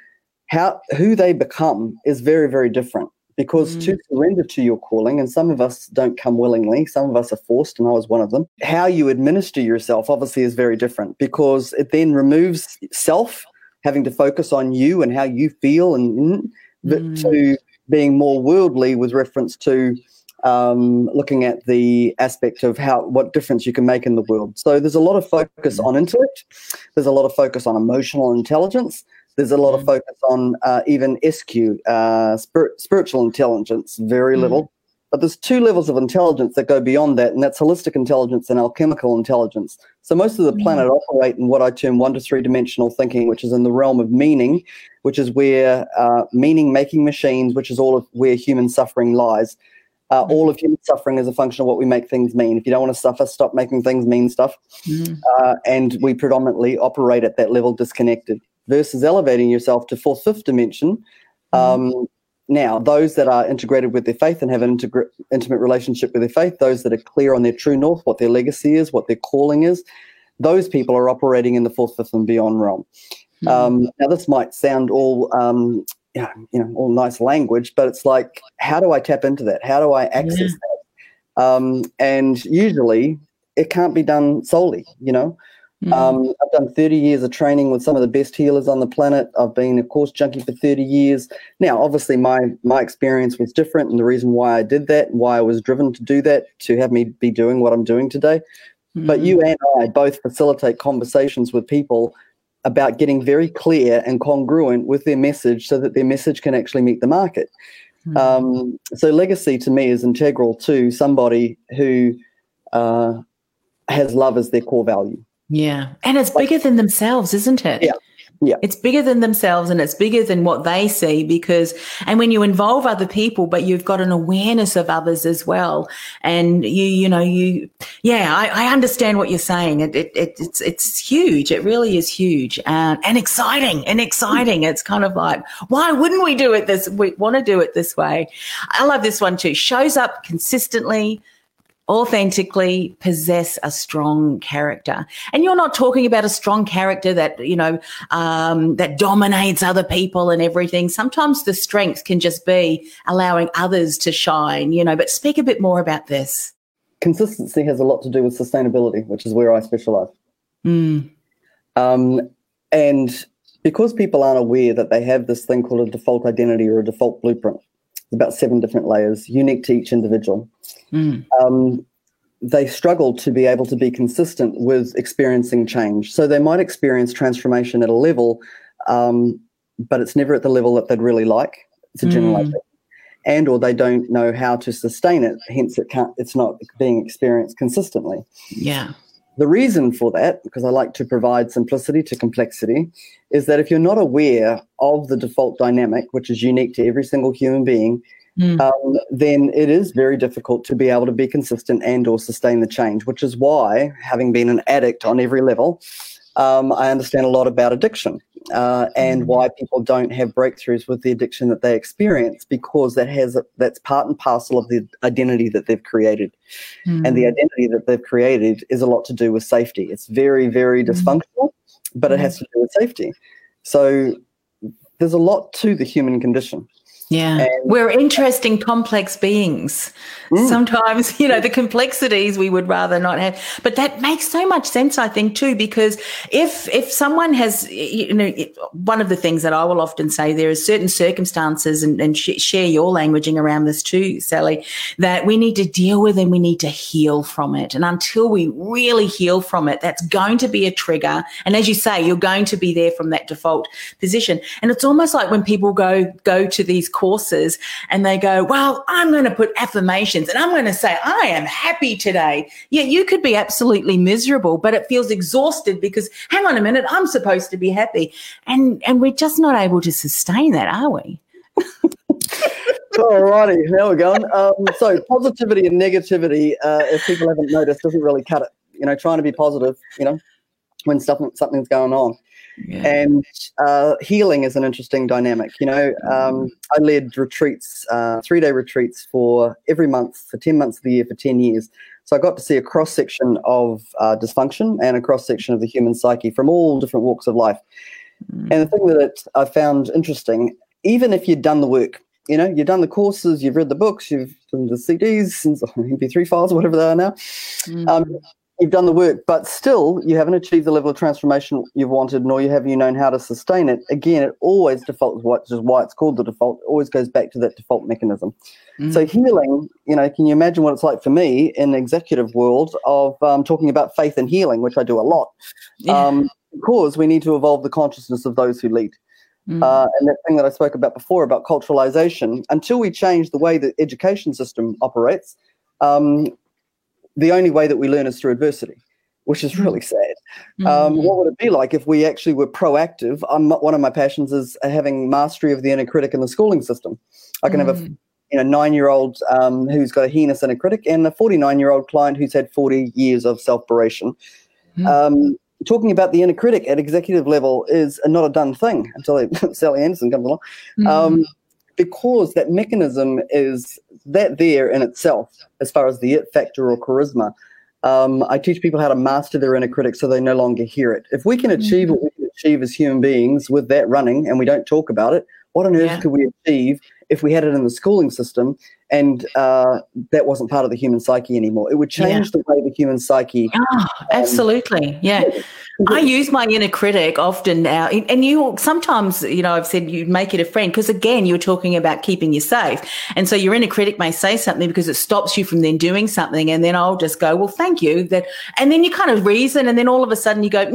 how who they become is very, very different. Because mm. to surrender to your calling, and some of us don't come willingly, some of us are forced, and I was one of them. How you administer yourself obviously is very different because it then removes self, having to focus on you and how you feel and mm. to being more worldly with reference to um, looking at the aspect of how what difference you can make in the world. So there's a lot of focus on intellect. There's a lot of focus on emotional intelligence. There's a lot of focus on uh, even SQ, uh, spirit, spiritual intelligence. Very little. But there's two levels of intelligence that go beyond that, and that's holistic intelligence and alchemical intelligence. So most of the planet operate in what I term one to three dimensional thinking, which is in the realm of meaning, which is where uh, meaning making machines, which is all of where human suffering lies. Uh, all of human suffering is a function of what we make things mean. If you don't want to suffer, stop making things mean stuff. Mm. Uh, and we predominantly operate at that level disconnected versus elevating yourself to fourth, fifth dimension. Um, now, those that are integrated with their faith and have an integra- intimate relationship with their faith, those that are clear on their true north, what their legacy is, what their calling is, those people are operating in the fourth, fifth, and beyond realm. Mm-hmm. Um, now, this might sound all, um, you know, all nice language, but it's like, how do I tap into that? How do I access yeah. that? Um, and usually, it can't be done solely. You know, Mm. Um, I've done 30 years of training with some of the best healers on the planet. I've been a course junkie for 30 years. Now, obviously, my my experience was different, and the reason why I did that, why I was driven to do that, to have me be doing what I'm doing today. Mm. But you and I both facilitate conversations with people about getting very clear and congruent with their message, so that their message can actually meet the market. Mm. Um, so, legacy to me is integral to somebody who uh, has love as their core value. Yeah. And it's bigger than themselves, isn't it? Yeah. Yeah. It's bigger than themselves and it's bigger than what they see because, and when you involve other people, but you've got an awareness of others as well. And you, you know, you, yeah, I, I understand what you're saying. It, it, it, it's, it's huge. It really is huge and, and exciting and exciting. It's kind of like, why wouldn't we do it this, we want to do it this way? I love this one too. Shows up consistently, authentically possess a strong character. And you're not talking about a strong character that you know um, that dominates other people and everything. Sometimes the strength can just be allowing others to shine you know but speak a bit more about this. Consistency has a lot to do with sustainability which is where i specialize. Mm. um, and because people aren't aware that they have this thing called a default identity or a default blueprint about seven different layers, unique to each individual. Mm. Um, they struggle to be able to be consistent with experiencing change. So they might experience transformation at a level, um, but it's never at the level that they'd really like. It's a generalization. Mm. And or they don't know how to sustain it, hence it can't it's not being experienced consistently. Yeah. The reason for that, because I like to provide simplicity to complexity, is that if you're not aware of the default dynamic, which is unique to every single human being, mm. um, then it is very difficult to be able to be consistent and or sustain the change. Which is why, having been an addict on every level, um, I understand a lot about addiction uh, and mm. why people don't have breakthroughs with the addiction that they experience because that has a, that's part and parcel of the identity that they've created, mm. and the mm. identity that they've created is a lot to do with safety. It's very very mm. dysfunctional, but it has to do with safety. So there's a lot to the human condition. Yeah. And, We're interesting, complex beings. Mm. Sometimes, you know, the complexities we would rather not have. But that makes so much sense, I think, too, because if if someone has, you know, one of the things that I will often say, there are certain circumstances, and, and sh- share your languaging around this too, Sally, that we need to deal with and we need to heal from it. And until we really heal from it, that's going to be a trigger. And as you say, you're going to be there from that default position. And it's almost like when people go go to these courses and they go, well, I'm going to put affirmations and I'm going to say, I am happy today. Yeah, you could be absolutely miserable, but it feels exhausted because hang on a minute, I'm supposed to be happy. And, and we're just not able to sustain that, are we? Alrighty, now we're going. Um, so positivity and negativity, uh, if people haven't noticed, doesn't really cut it. You know, trying to be positive, you know, when something something's going on. Yeah. And uh, healing is an interesting dynamic. You know, um, I led retreats, uh, three day retreats for every month for 10 months of the year for 10 years. So I got to see a cross section of uh, dysfunction and a cross section of the human psyche from all different walks of life. Mm. And the thing that I found interesting, even if you'd done the work, you know, you've done the courses, you've read the books, you've done the CDs, MP3 files, or whatever they are now. Mm. Um, you've done the work, but still you haven't achieved the level of transformation you've wanted, nor you have you known how to sustain it. Again, it always defaults, which is why it's called the default, it always goes back to that default mechanism. Mm. So healing, you know, can you imagine what it's like for me in the executive world of um, talking about faith and healing, which I do a lot, yeah. um, because we need to evolve the consciousness of those who lead. Mm. Uh, and that thing that I spoke about before about culturalization, until we change the way the education system operates, um, the only way that we learn is through adversity, which is really mm. sad. Mm. Um, what would it be like if we actually were proactive? I'm, one of my passions is having mastery of the inner critic in the schooling system. I can mm. have a mm. you know nine-year-old um, who's got a heinous inner critic and a 49-year-old client who's had 40 years of self-beration. Mm. Um, talking about the inner critic at executive level is not a done thing until Sally Anderson comes along, mm. um, because that mechanism is that there in itself, as far as the it factor or charisma. Um, I teach people how to master their inner critic so they no longer hear it. If we can achieve mm. what we can achieve as human beings with that running and we don't talk about it, what on earth yeah. could we achieve if we had it in the schooling system and uh, that wasn't part of the human psyche anymore. It would change yeah. the way the human psyche. Oh, absolutely. Um, yeah. I use my inner critic often now. And you sometimes, you know, I've said you make it a friend because, again, you're talking about keeping you safe. And so your inner critic may say something because it stops you from then doing something. And then I'll just go, well, thank you. That, And then you kind of reason. And then all of a sudden you go,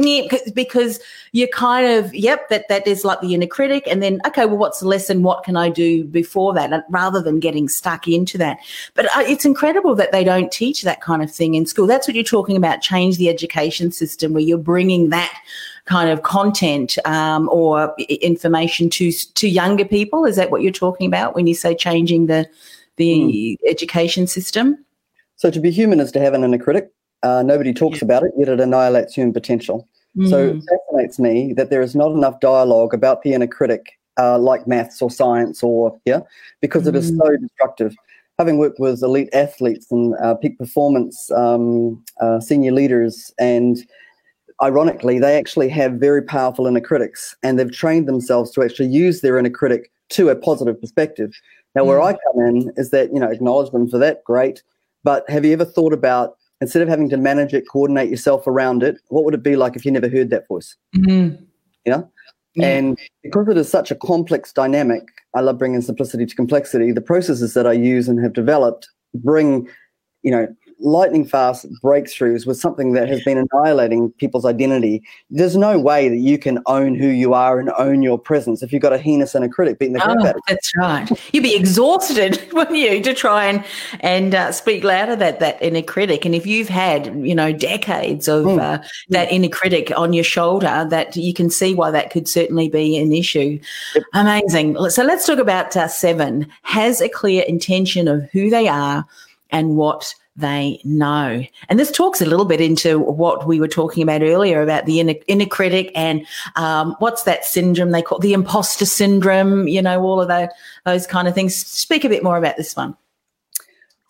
because you're kind of, yep, that, that is like the inner critic. And then, okay, well, what's the lesson? What can I do before that? rather than getting stuck into that. But uh, it's incredible that they don't teach that kind of thing in school. That's what you're talking about. Change the education system where you're bringing that kind of content um, or information to to younger people. Is that what you're talking about when you say changing the the mm. education system? So to be human is to have an inner critic. Uh, nobody talks yeah. about it, yet it annihilates human potential. Mm. So it fascinates me that there is not enough dialogue about the inner critic uh, like maths or science or yeah, because mm. it is mm. so destructive. Having worked with elite athletes and uh, peak performance um, uh, senior leaders, and ironically, they actually have very powerful inner critics, and they've trained themselves to actually use their inner critic to a positive perspective. Now, where mm. I come in is that you know acknowledgement for that, great, but have you ever thought about instead of having to manage it, coordinate yourself around it, what would it be like if you never heard that voice? Mm-hmm. Know, yeah. And because it is such a complex dynamic, I love bringing simplicity to complexity. The processes that I use and have developed bring, you know, lightning fast breakthroughs with something that has been annihilating people's identity. There's no way that you can own who you are and own your presence if you've got a heinous inner critic beating the crap oh. That's right. You'd be exhausted, wouldn't you, to try and and uh, speak louder that that inner critic. And if you've had you know decades of mm. uh, that inner critic on your shoulder, that you can see why that could certainly be an issue. Yep. Amazing. So let's talk about uh, seven. Has a clear intention of who they are and what they know. And this talks a little bit into what we were talking about earlier about the inner, inner critic and um, what's that syndrome they call the imposter syndrome, you know, all of the, those kind of things. Speak a bit more about this one.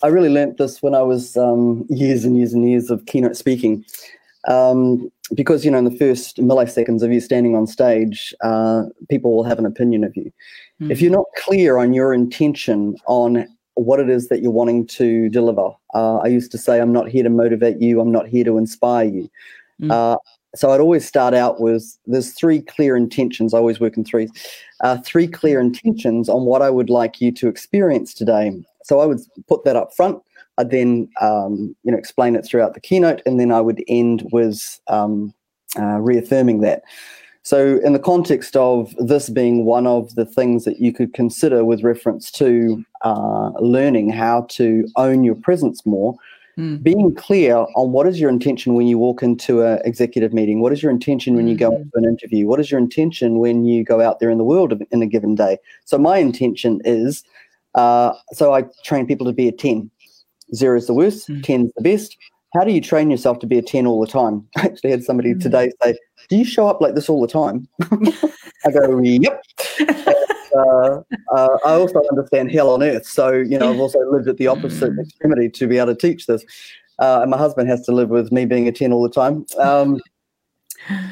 I really learnt this when I was um, years and years and years of keynote speaking. Um, because, you know, in the first milliseconds of you standing on stage, uh, people will have an opinion of you. Mm. If you're not clear on your intention on what it is that you're wanting to deliver. Uh, I used to say, I'm not here to motivate you, I'm not here to inspire you. Mm. Uh, so I'd always start out with there's three clear intentions. I always work in threes. Uh, three clear intentions on what I would like you to experience today. So I would put that up front. I'd then um, you know explain it throughout the keynote, and then I would end with um, uh, reaffirming that. So, in the context of this being one of the things that you could consider with reference to uh, learning how to own your presence more, mm. being clear on what is your intention when you walk into an executive meeting, what is your intention when you go into an interview, what is your intention when you go out there in the world in a given day. So, my intention is uh, so I train people to be a 10. Zero is the worst, mm. 10 is the best how do you train yourself to be a 10 all the time? I actually had somebody mm. today say, Do you show up like this all the time? I go, Yep. uh, uh, I also understand hell on earth. So, you know, I've also lived at the opposite mm. extremity to be able to teach this. Uh, and my husband has to live with me being a 10 all the time. Um,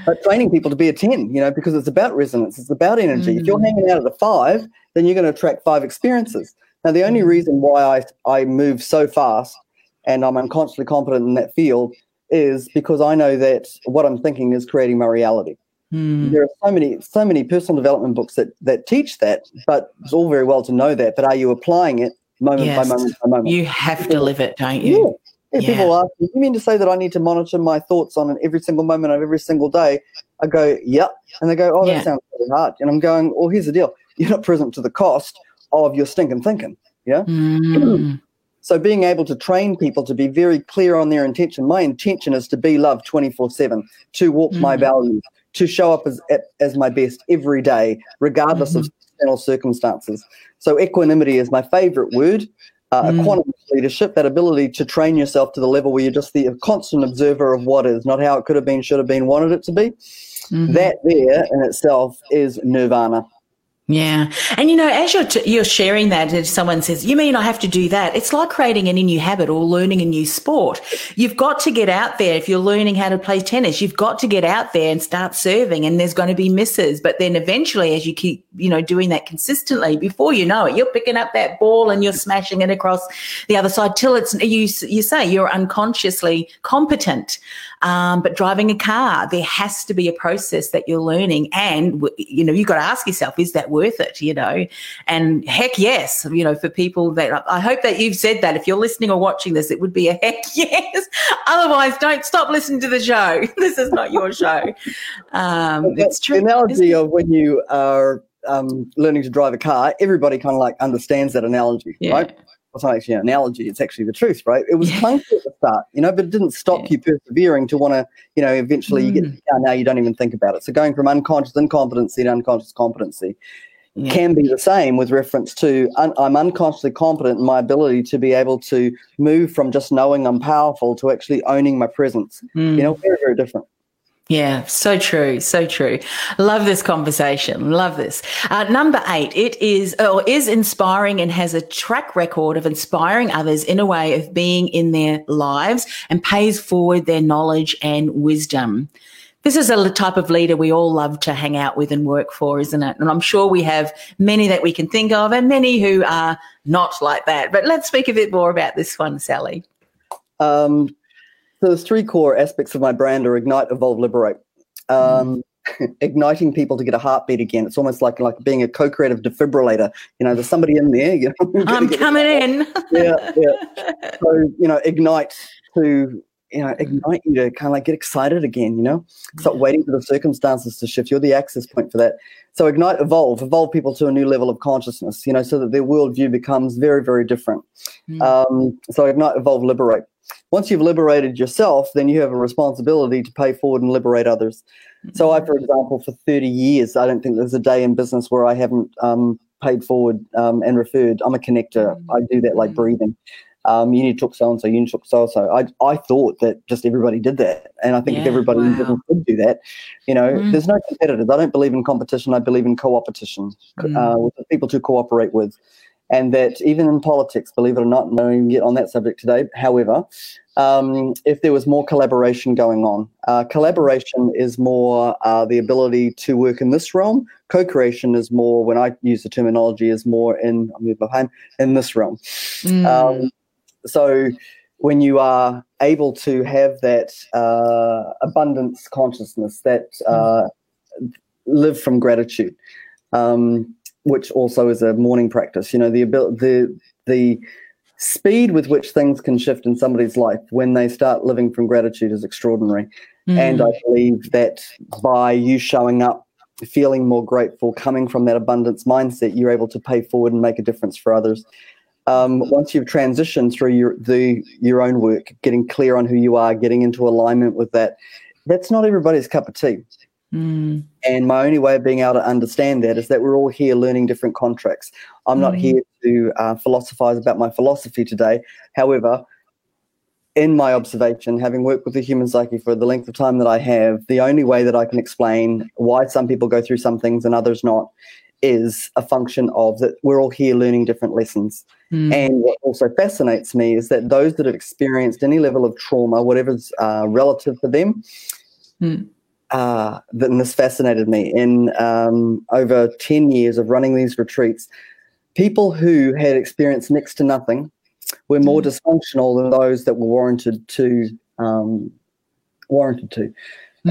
but training people to be a 10, you know, because it's about resonance, it's about energy. Mm. If you're mm. hanging out at a five, then you're going to attract five experiences. Now, the only mm. reason why I, I move so fast and I'm unconsciously competent in that field is because I know that what I'm thinking is creating my reality. Hmm. There are so many, so many personal development books that that teach that, but it's all very well to know that. But are you applying it moment yes. by moment by moment? You have to live it, don't you? Yeah. yeah. People ask me, you mean to say that I need to monitor my thoughts on every single moment of every single day? I go, yep. And they go, oh, that yeah. sounds really hard. And I'm going, well, here's the deal. You're not present to the cost of your stinking thinking. Yeah. Mm. So being able to train people to be very clear on their intention. My intention is to be loved 24/7, to walk mm-hmm. my values, to show up as as my best every day, regardless mm-hmm. of external circumstances. So equanimity is my favorite word. Uh, mm. Equanimous leadership, that ability to train yourself to the level where you're just the constant observer of what is, not how it could have been, should have been, wanted it to be. Mm-hmm. That there in itself is nirvana. Yeah. And you know, as you're, t- you're sharing that, if someone says, you mean I have to do that? It's like creating any new habit or learning a new sport. You've got to get out there. If you're learning how to play tennis, you've got to get out there and start serving and there's going to be misses. But then eventually, as you keep, you know, doing that consistently, before you know it, you're picking up that ball and you're smashing it across the other side till it's, you, you say you're unconsciously competent. Um, but driving a car, there has to be a process that you're learning. And, you know, you've got to ask yourself, is that worth it? You know, and heck yes, you know, for people that I hope that you've said that if you're listening or watching this, it would be a heck yes. Otherwise, don't stop listening to the show. this is not your show. Um, it's true. The analogy of when you are um, learning to drive a car, everybody kind of like understands that analogy, yeah. right? It's not actually an analogy, it's actually the truth, right? It was clunky at the start, you know, but it didn't stop yeah. you persevering to want to, you know, eventually mm. you get mm. now you don't even think about it. So going from unconscious incompetency to unconscious competency yeah. can be the same with reference to un- I'm unconsciously competent in my ability to be able to move from just knowing I'm powerful to actually owning my presence. Mm. You know, very, very different. Yeah, so true, so true. Love this conversation. Love this. Uh, number eight, it is or is inspiring and has a track record of inspiring others in a way of being in their lives and pays forward their knowledge and wisdom. This is a type of leader we all love to hang out with and work for, isn't it? And I'm sure we have many that we can think of and many who are not like that. But let's speak a bit more about this one, Sally. Um, so there's three core aspects of my brand are ignite, evolve, liberate. Um, mm. igniting people to get a heartbeat again. It's almost like like being a co-creative defibrillator. You know, there's somebody in there. You know, I'm coming in. yeah, yeah. So you know, ignite to you know ignite you to kind of like get excited again. You know, stop waiting for the circumstances to shift. You're the access point for that. So ignite, evolve, evolve people to a new level of consciousness. You know, so that their worldview becomes very, very different. Mm. Um, so ignite, evolve, liberate once you've liberated yourself, then you have a responsibility to pay forward and liberate others. So, I, for example, for 30 years, I don't think there's a day in business where I haven't um, paid forward um, and referred. I'm a connector. I do that like mm-hmm. breathing. Um, you need to talk so and so, you need to talk so and so. I, I thought that just everybody did that. And I think yeah, if everybody wow. could do that, you know, mm. there's no competitors. I don't believe in competition. I believe in co-opetition mm. uh, with people to cooperate with and that even in politics, believe it or not, I can get on that subject today. However, um, if there was more collaboration going on, uh, collaboration is more uh, the ability to work in this realm. Co-creation is more, when I use the terminology, is more in move behind in this realm. Mm. Um, so when you are able to have that uh, abundance consciousness, that uh, mm. live from gratitude. Um, which also is a morning practice. You know, the ability, the the speed with which things can shift in somebody's life when they start living from gratitude is extraordinary. Mm. And I believe that by you showing up, feeling more grateful, coming from that abundance mindset, you're able to pay forward and make a difference for others. Um, once you've transitioned through your the your own work, getting clear on who you are, getting into alignment with that, that's not everybody's cup of tea. Mm. And my only way of being able to understand that is that we're all here learning different contracts. I'm mm. not here to uh, philosophize about my philosophy today. However, in my observation, having worked with the human psyche for the length of time that I have, the only way that I can explain why some people go through some things and others not is a function of that we're all here learning different lessons. Mm. And what also fascinates me is that those that have experienced any level of trauma, whatever's uh, relative for them, mm uh, that this fascinated me. In um, over 10 years of running these retreats, people who had experienced next to nothing were more mm. dysfunctional than those that were warranted to. Um, warranted to. And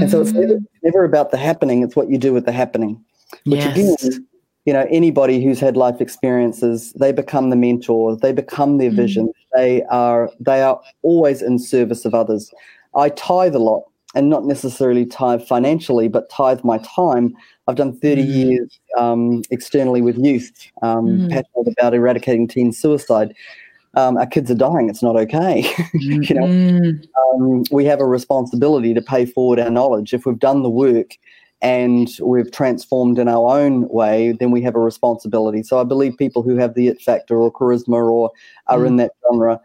mm-hmm. so it's never, mm. never, about the happening, it's what you do with the happening. Which yes. again, you know, anybody who's had life experiences, they become the mentor, they become their mm vision. They are they are always in service of others. I tithe a lot and not necessarily tithe financially, but tithe my time. I've done 30 mm. years um, externally with youth, um, mm. passionate about eradicating teen suicide. Um, our kids are dying. It's not okay. you know, mm. Um, we have a responsibility to pay forward our knowledge. If we've done the work and we've transformed in our own way, then we have a responsibility. So I believe people who have the it factor or charisma or are in mm. that genre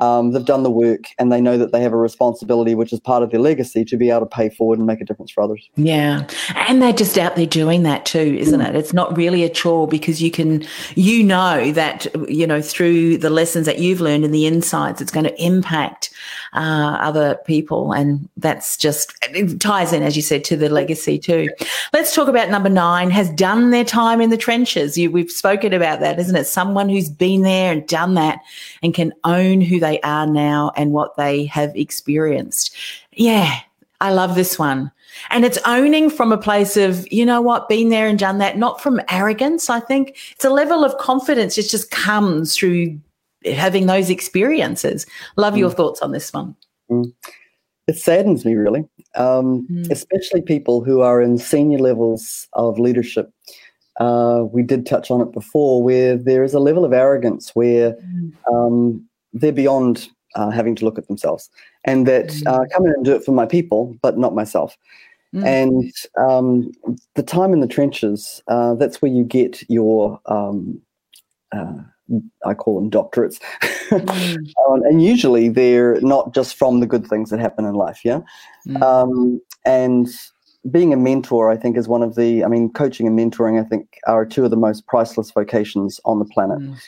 um, they've done the work and they know that they have a responsibility, which is part of their legacy, to be able to pay forward and make a difference for others. Yeah. And they're just out there doing that too, isn't it? It's not really a chore because you can, you know, that, you know, through the lessons that you've learned and the insights, it's going to impact uh, other people. And that's just, it ties in, as you said, to the legacy too. Let's talk about number nine has done their time in the trenches. You, we've spoken about that, isn't it? Someone who's been there and done that and can own who they they are now and what they have experienced. Yeah, I love this one. And it's owning from a place of, you know what, been there and done that, not from arrogance. I think it's a level of confidence It just comes through having those experiences. Love mm. your thoughts on this one. Mm. It saddens me, really, um, mm. especially people who are in senior levels of leadership. Uh, we did touch on it before, where there is a level of arrogance where mm. um, they're beyond uh, having to look at themselves and that mm. uh, come in and do it for my people, but not myself. Mm. And um, the time in the trenches, uh, that's where you get your, um, uh, I call them doctorates. mm. um, and usually they're not just from the good things that happen in life, yeah? Mm. Um, and being a mentor, I think, is one of the, I mean, coaching and mentoring, I think, are two of the most priceless vocations on the planet. Mm.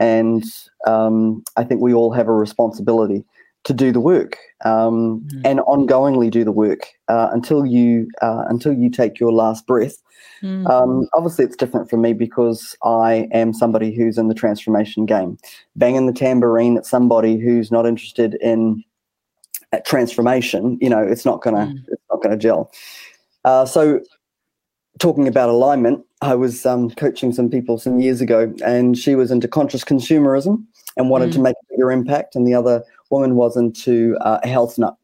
And um, I think we all have a responsibility to do the work um, mm. and ongoingly do the work uh, until you uh, until you take your last breath. Mm. Um, obviously, it's different for me because I am somebody who's in the transformation game. Banging the tambourine at somebody who's not interested in transformation, you know, it's not gonna mm. it's not gonna gel. Uh, so, talking about alignment, I was um, coaching some people some years ago, and she was into conscious consumerism and wanted mm. to make a bigger impact, and the other woman was into uh, a health nut.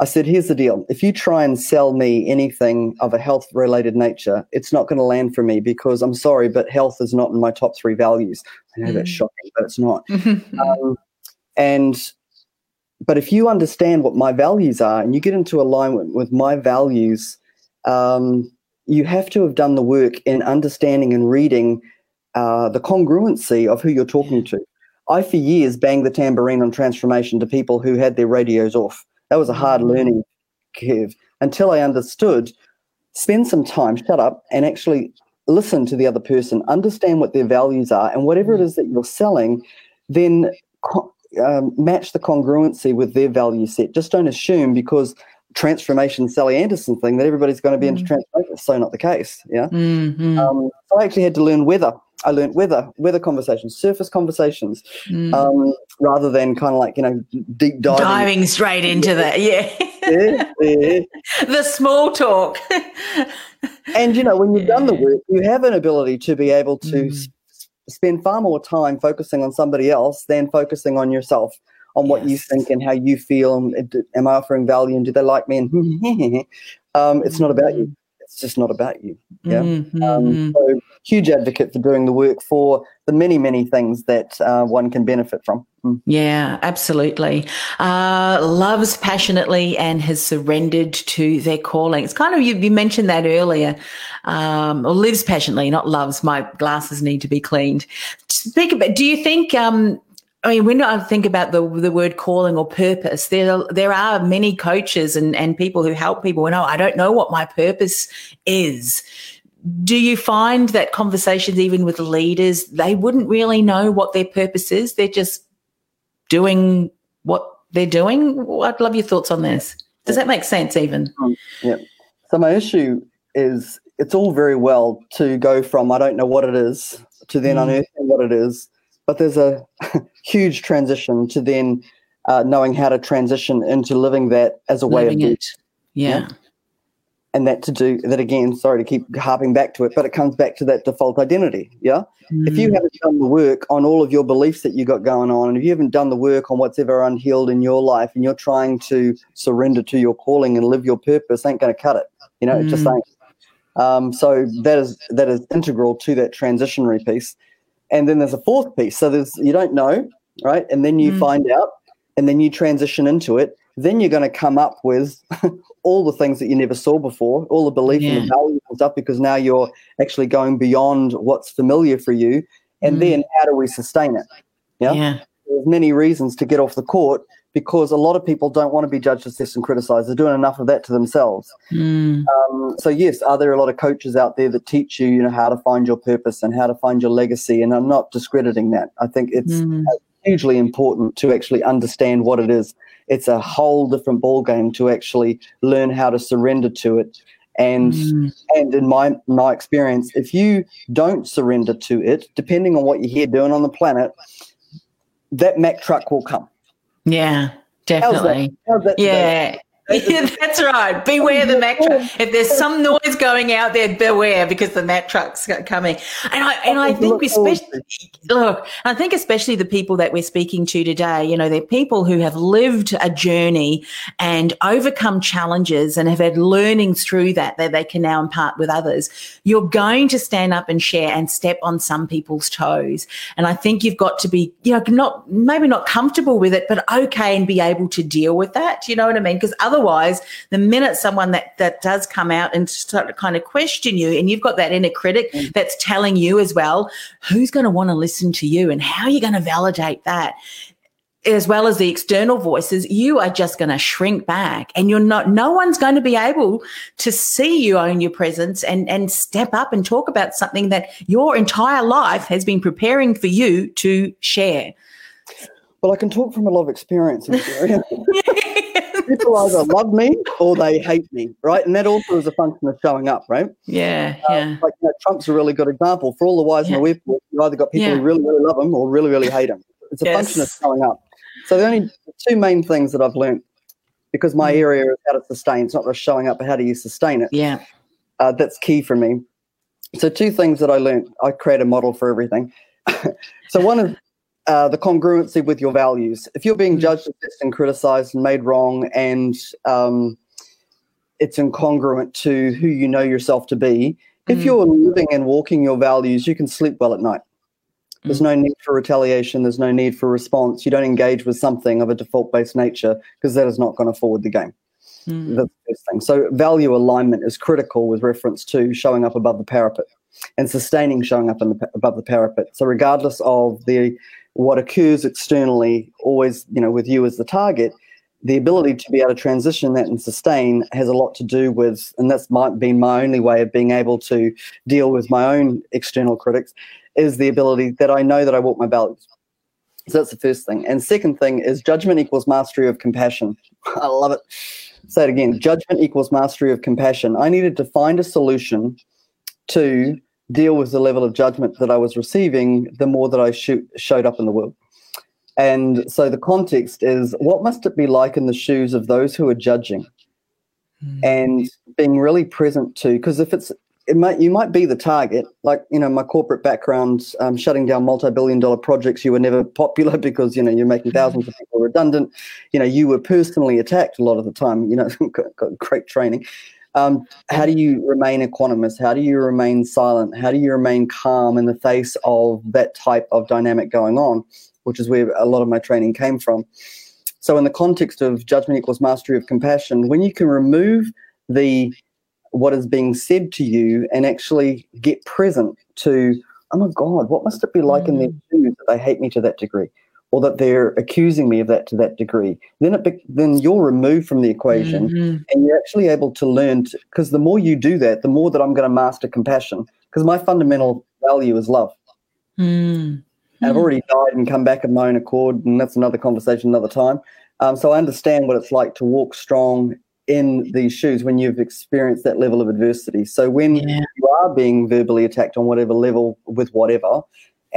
I said, here's the deal. If you try and sell me anything of a health related nature, it's not going to land for me because I'm sorry, but health is not in my top three values. I know mm. that's shocking, but it's not. um, and, but if you understand what my values are and you get into alignment with my values, um, you have to have done the work in understanding and reading uh, the congruency of who you're talking to. I, for years, banged the tambourine on transformation to people who had their radios off. That was a hard mm. learning curve until I understood spend some time, shut up, and actually listen to the other person, understand what their values are, and whatever it mm. that you're selling, then um, match the congruency with their value set. Just don't assume because transformation Sally Anderson thing that everybody's going to be mm. into transformation. It's so not the case. Yeah. Mm-hmm. Um, so I actually had to learn weather. I learned weather, weather conversations, surface conversations, mm. um, rather than kind of like you know deep diving, diving straight into that. Yeah. yeah, yeah. the small talk. and you know when you've yeah. done the work, you have an ability to be able to. Mm. spend far more time focusing on somebody else than focusing on yourself, on what Yes. you think and how you feel. And am I offering value and do they like me? And um, it's not about you. It's just not about you. Yeah. Mhm, Um, mhm. so huge advocate for doing the work for the many, many things that uh, one can benefit from. Mm. Yeah, absolutely. Uh, loves passionately and has surrendered to their calling. It's kind of, you, you mentioned that earlier, um, or lives passionately, not loves. My glasses need to be cleaned. Speak about, do you think, um, I mean, when I think about the the word calling or purpose, there there are many coaches and, and people who help people. And oh, I don't know what my purpose is. Do you find that conversations, even with leaders, they wouldn't really know what their purpose is? They're just doing what they're doing. I'd love your thoughts on this. Does that make sense? Even yeah. So my issue is it's all very well to go from I don't know what it is to then Mm. unearthing what it is, but there's a huge transition to then uh, knowing how to transition into living that as a way of living it. Yeah. Yeah. and that to do that again sorry to keep harping back to it but it comes back to that default identity yeah if Mm. you haven't done the work on all of your beliefs that you got going on and if you haven't done the work on what's ever unhealed in your life and you're trying to surrender to your calling and live your purpose ain't going to cut it you know it just Mm. ain't um, so that is that is integral to that transitionary piece and then there's a fourth piece so there's you don't know right and then you Mm. find out and then you transition into it then you're going to come up with all the things that you never saw before, all the belief and Yeah. the values and stuff, because now you're actually going beyond what's familiar for you. And Mm. then how do we sustain it? yeah. Yeah. There's many reasons to get off the court because a lot of people don't want to be judged, assessed, and criticized. They're doing enough of that to themselves. Mm. Um, so yes, are there a lot of coaches out there that teach you, you know, how to find your purpose and how to find your legacy? And I'm not discrediting that. I think it's Mm. hugely important to actually understand what it is. It's a whole different ball game to actually learn how to surrender to it. And Mm. and in my my experience, if you don't surrender to it, depending on what you're here doing on the planet, that Mack truck will come. Yeah. How's that? Definitely. How's that? Yeah. Yeah, that's right. Beware the Mack truck. If there's some noise going out there, beware because the Mack truck's coming. And I and I oh, think oh, especially look, I think especially the people that we're speaking to today, you know, they're people who have lived a journey and overcome challenges and have had learnings through that that they can now impart with others. You're going to stand up and share and step on some people's toes. And I think you've got to be, you know, not maybe not comfortable with it, but okay and be able to deal with that. You know what I mean? Because otherwise, the minute someone that that does come out and start to kind of question you, and you've got that inner critic mm. that's telling you as well, who's going to want to listen to you, and how are you going to validate that? As well as the external voices, you are just going to shrink back, and you're not. No one's going to be able to see you own your presence and and step up and talk about something that your entire life has been preparing for you to share. Well, I can talk from a lot of experience in this area. People either love me or they hate me, right? And that also is a function of showing up, right? yeah, yeah. Like you know, Trump's a really good example. For all the whys Yeah. and the wherefores, you either got people Yeah. who really, really love him or really, really hate him. It's a Yes. function of showing up. So the only two main things that I've learned, because my Mm. area is how to sustain. It's not just showing up, but how do you sustain it? Yeah. Uh, that's key for me. So two things that I learned. I create a model for everything. so one is uh, the congruency with your values. If you're being Mm. judged, and criticized and made wrong, and um, it's incongruent to who you know yourself to be, if Mm. you're living and walking your values, you can sleep well at night. There's no need for retaliation. There's no need for response. You don't engage with something of a default based nature because that is not going to forward the game. Mm. That's the first thing. So, value alignment is critical with reference to showing up above the parapet and sustaining showing up in the, above the parapet. So, regardless of the what occurs externally, always you know with you as the target, the ability to be able to transition that and sustain has a lot to do with, and that's might been my only way of being able to deal with my own external critics, is the ability that I know that I walk my values. So that's the first thing. And second thing is judgment equals mastery of compassion. I love it. Say it again. Judgment equals mastery of compassion. I needed to find a solution to deal with the level of judgment that I was receiving the more that I shoot, showed up in the world. And so the context is what must it be like in the shoes of those who are judging Mm. and being really present to because if it's it might you might be the target. Like you know, my corporate background, um, shutting down multi-billion-dollar projects. You were never popular because you know you're making thousands of people redundant. You know, you were personally attacked a lot of the time. You know, got, got great training. Um, how do you remain equanimous? How do you remain silent? How do you remain calm in the face of that type of dynamic going on? Which is where a lot of my training came from. So, in the context of judgment equals mastery of compassion, when you can remove the what is being said to you and actually get present to, oh my God, what must it be like mm. in their mm. shoes that they hate me to that degree? Or that they're accusing me of that to that degree, then it be, then you're removed from the equation, mm-hmm. and you're actually able to learn. Because the more you do that, the more that I'm going to master compassion. Because my fundamental value is love. Mm. And I've hmm. already died and come back of my own accord, and that's another conversation another time. Um, so I understand what it's like to walk strong in these shoes when you've experienced that level of adversity. So when yeah. you are being verbally attacked on whatever level with whatever,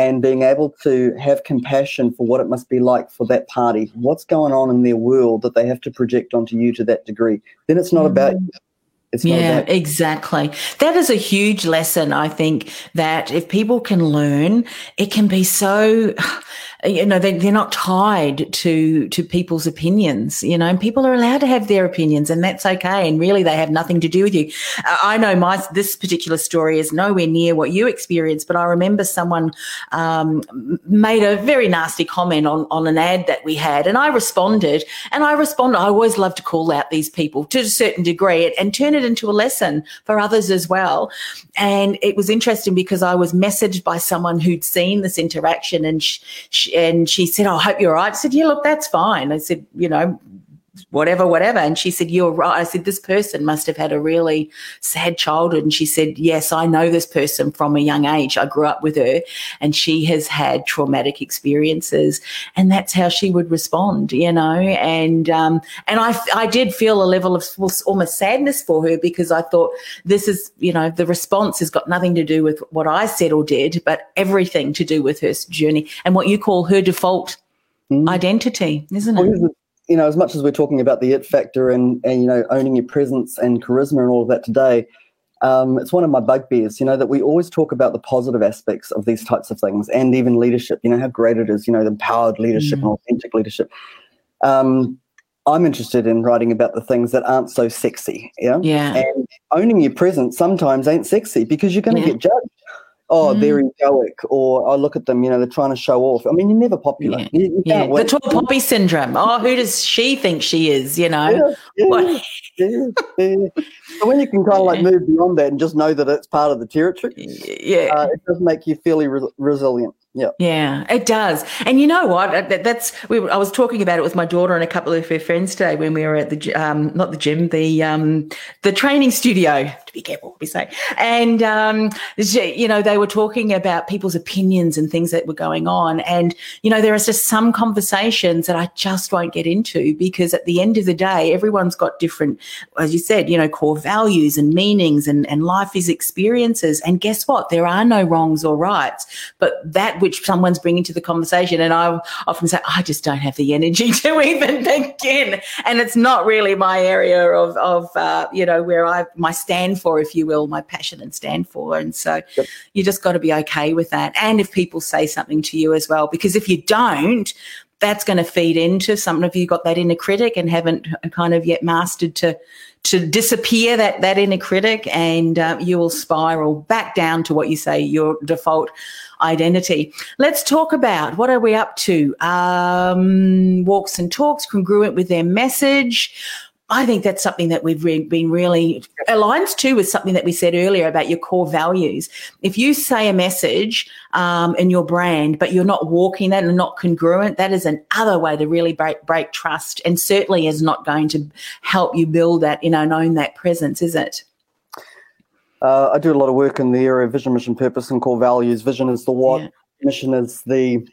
and being able to have compassion for what it must be like for that party, what's going on in their world that they have to project onto you to that degree, then it's not mm-hmm. about you. It's yeah, exactly. That is a huge lesson. I think that if people can learn, it can be so you know they, they're not tied to to people's opinions you know and people are allowed to have their opinions and that's okay. And really they have nothing to do with you. I know my this particular story is nowhere near what you experienced but i remember someone um, made a very nasty comment on on an ad that we had and i responded and i responded i always love to call out these people to a certain degree and, and turn it into a lesson for others as well. And it was interesting because i was messaged by someone who'd seen this interaction and she, she and she said, oh, I hope you're all right. I said, yeah, look, that's fine. I said, you know, whatever, whatever. And she said, You're right. I said, This person must have had a really sad childhood. And she said, Yes, I know this person from a young age. I grew up with her and she has had traumatic experiences. And that's how she would respond, you know. And um, and I I did feel a level of almost sadness for her because I thought this is, you know, the response has got nothing to do with what I said or did, but everything to do with her journey and what you call her default mm. identity, isn't it? You know, as much as we're talking about the it factor and, and you know, owning your presence and charisma and all of that today, um, it's one of my bugbears, you know, that we always talk about the positive aspects of these types of things and even leadership, you know, how great it is, you know, the empowered leadership mm. and authentic leadership. Um, I'm interested in writing about the things that aren't so sexy. Yeah. Yeah. And owning your presence sometimes ain't sexy because you're going to yeah. get judged oh, mm. they're egoic, or I oh, look at them, you know, they're trying to show off. I mean, you're never popular. Yeah. You, you yeah. The tall poppy syndrome. Oh, who does she think she is? You know, yeah, yeah, yeah, So when you can kind of like move beyond that and just know that it's part of the territory, yeah, uh, it does make you fairly re- resilient. Yeah. Yeah, it does. And you know what? That's we. I was talking about it with my daughter and a couple of her friends today when we were at the um, not the gym, the um, the training studio. To be careful what we say. And um, you know, they were talking about people's opinions and things that were going on. And you know, there are just some conversations that I just won't get into because at the end of the day, everyone's got different, as you said, you know, core values and meanings, and and life is experiences. And guess what? There are no wrongs or rights, but that which someone's bringing to the conversation. And I often say, I just don't have the energy to even begin. And it's not really my area of, of uh, you know, where I, my stand for, if you will, my passion and stand for. And so yep. you just got to be okay with that. And if people say something to you as well, because if you don't, that's going to feed into some of you got that inner critic and haven't kind of yet mastered to to disappear that that inner critic and uh, you will spiral back down to what you say your default identity. Let's talk about what are we up to? Um, walks and talks congruent with their message. I think that's something that we've re- been really aligns to with something that we said earlier about your core values. If you say a message um, in your brand, but you're not walking that and not congruent, that is another way to really break, break trust, and certainly is not going to help you build that, you know, and own that presence, is it? Uh, I do a lot of work in the area of vision, mission, purpose, and core values. Vision is the what, yeah. mission is the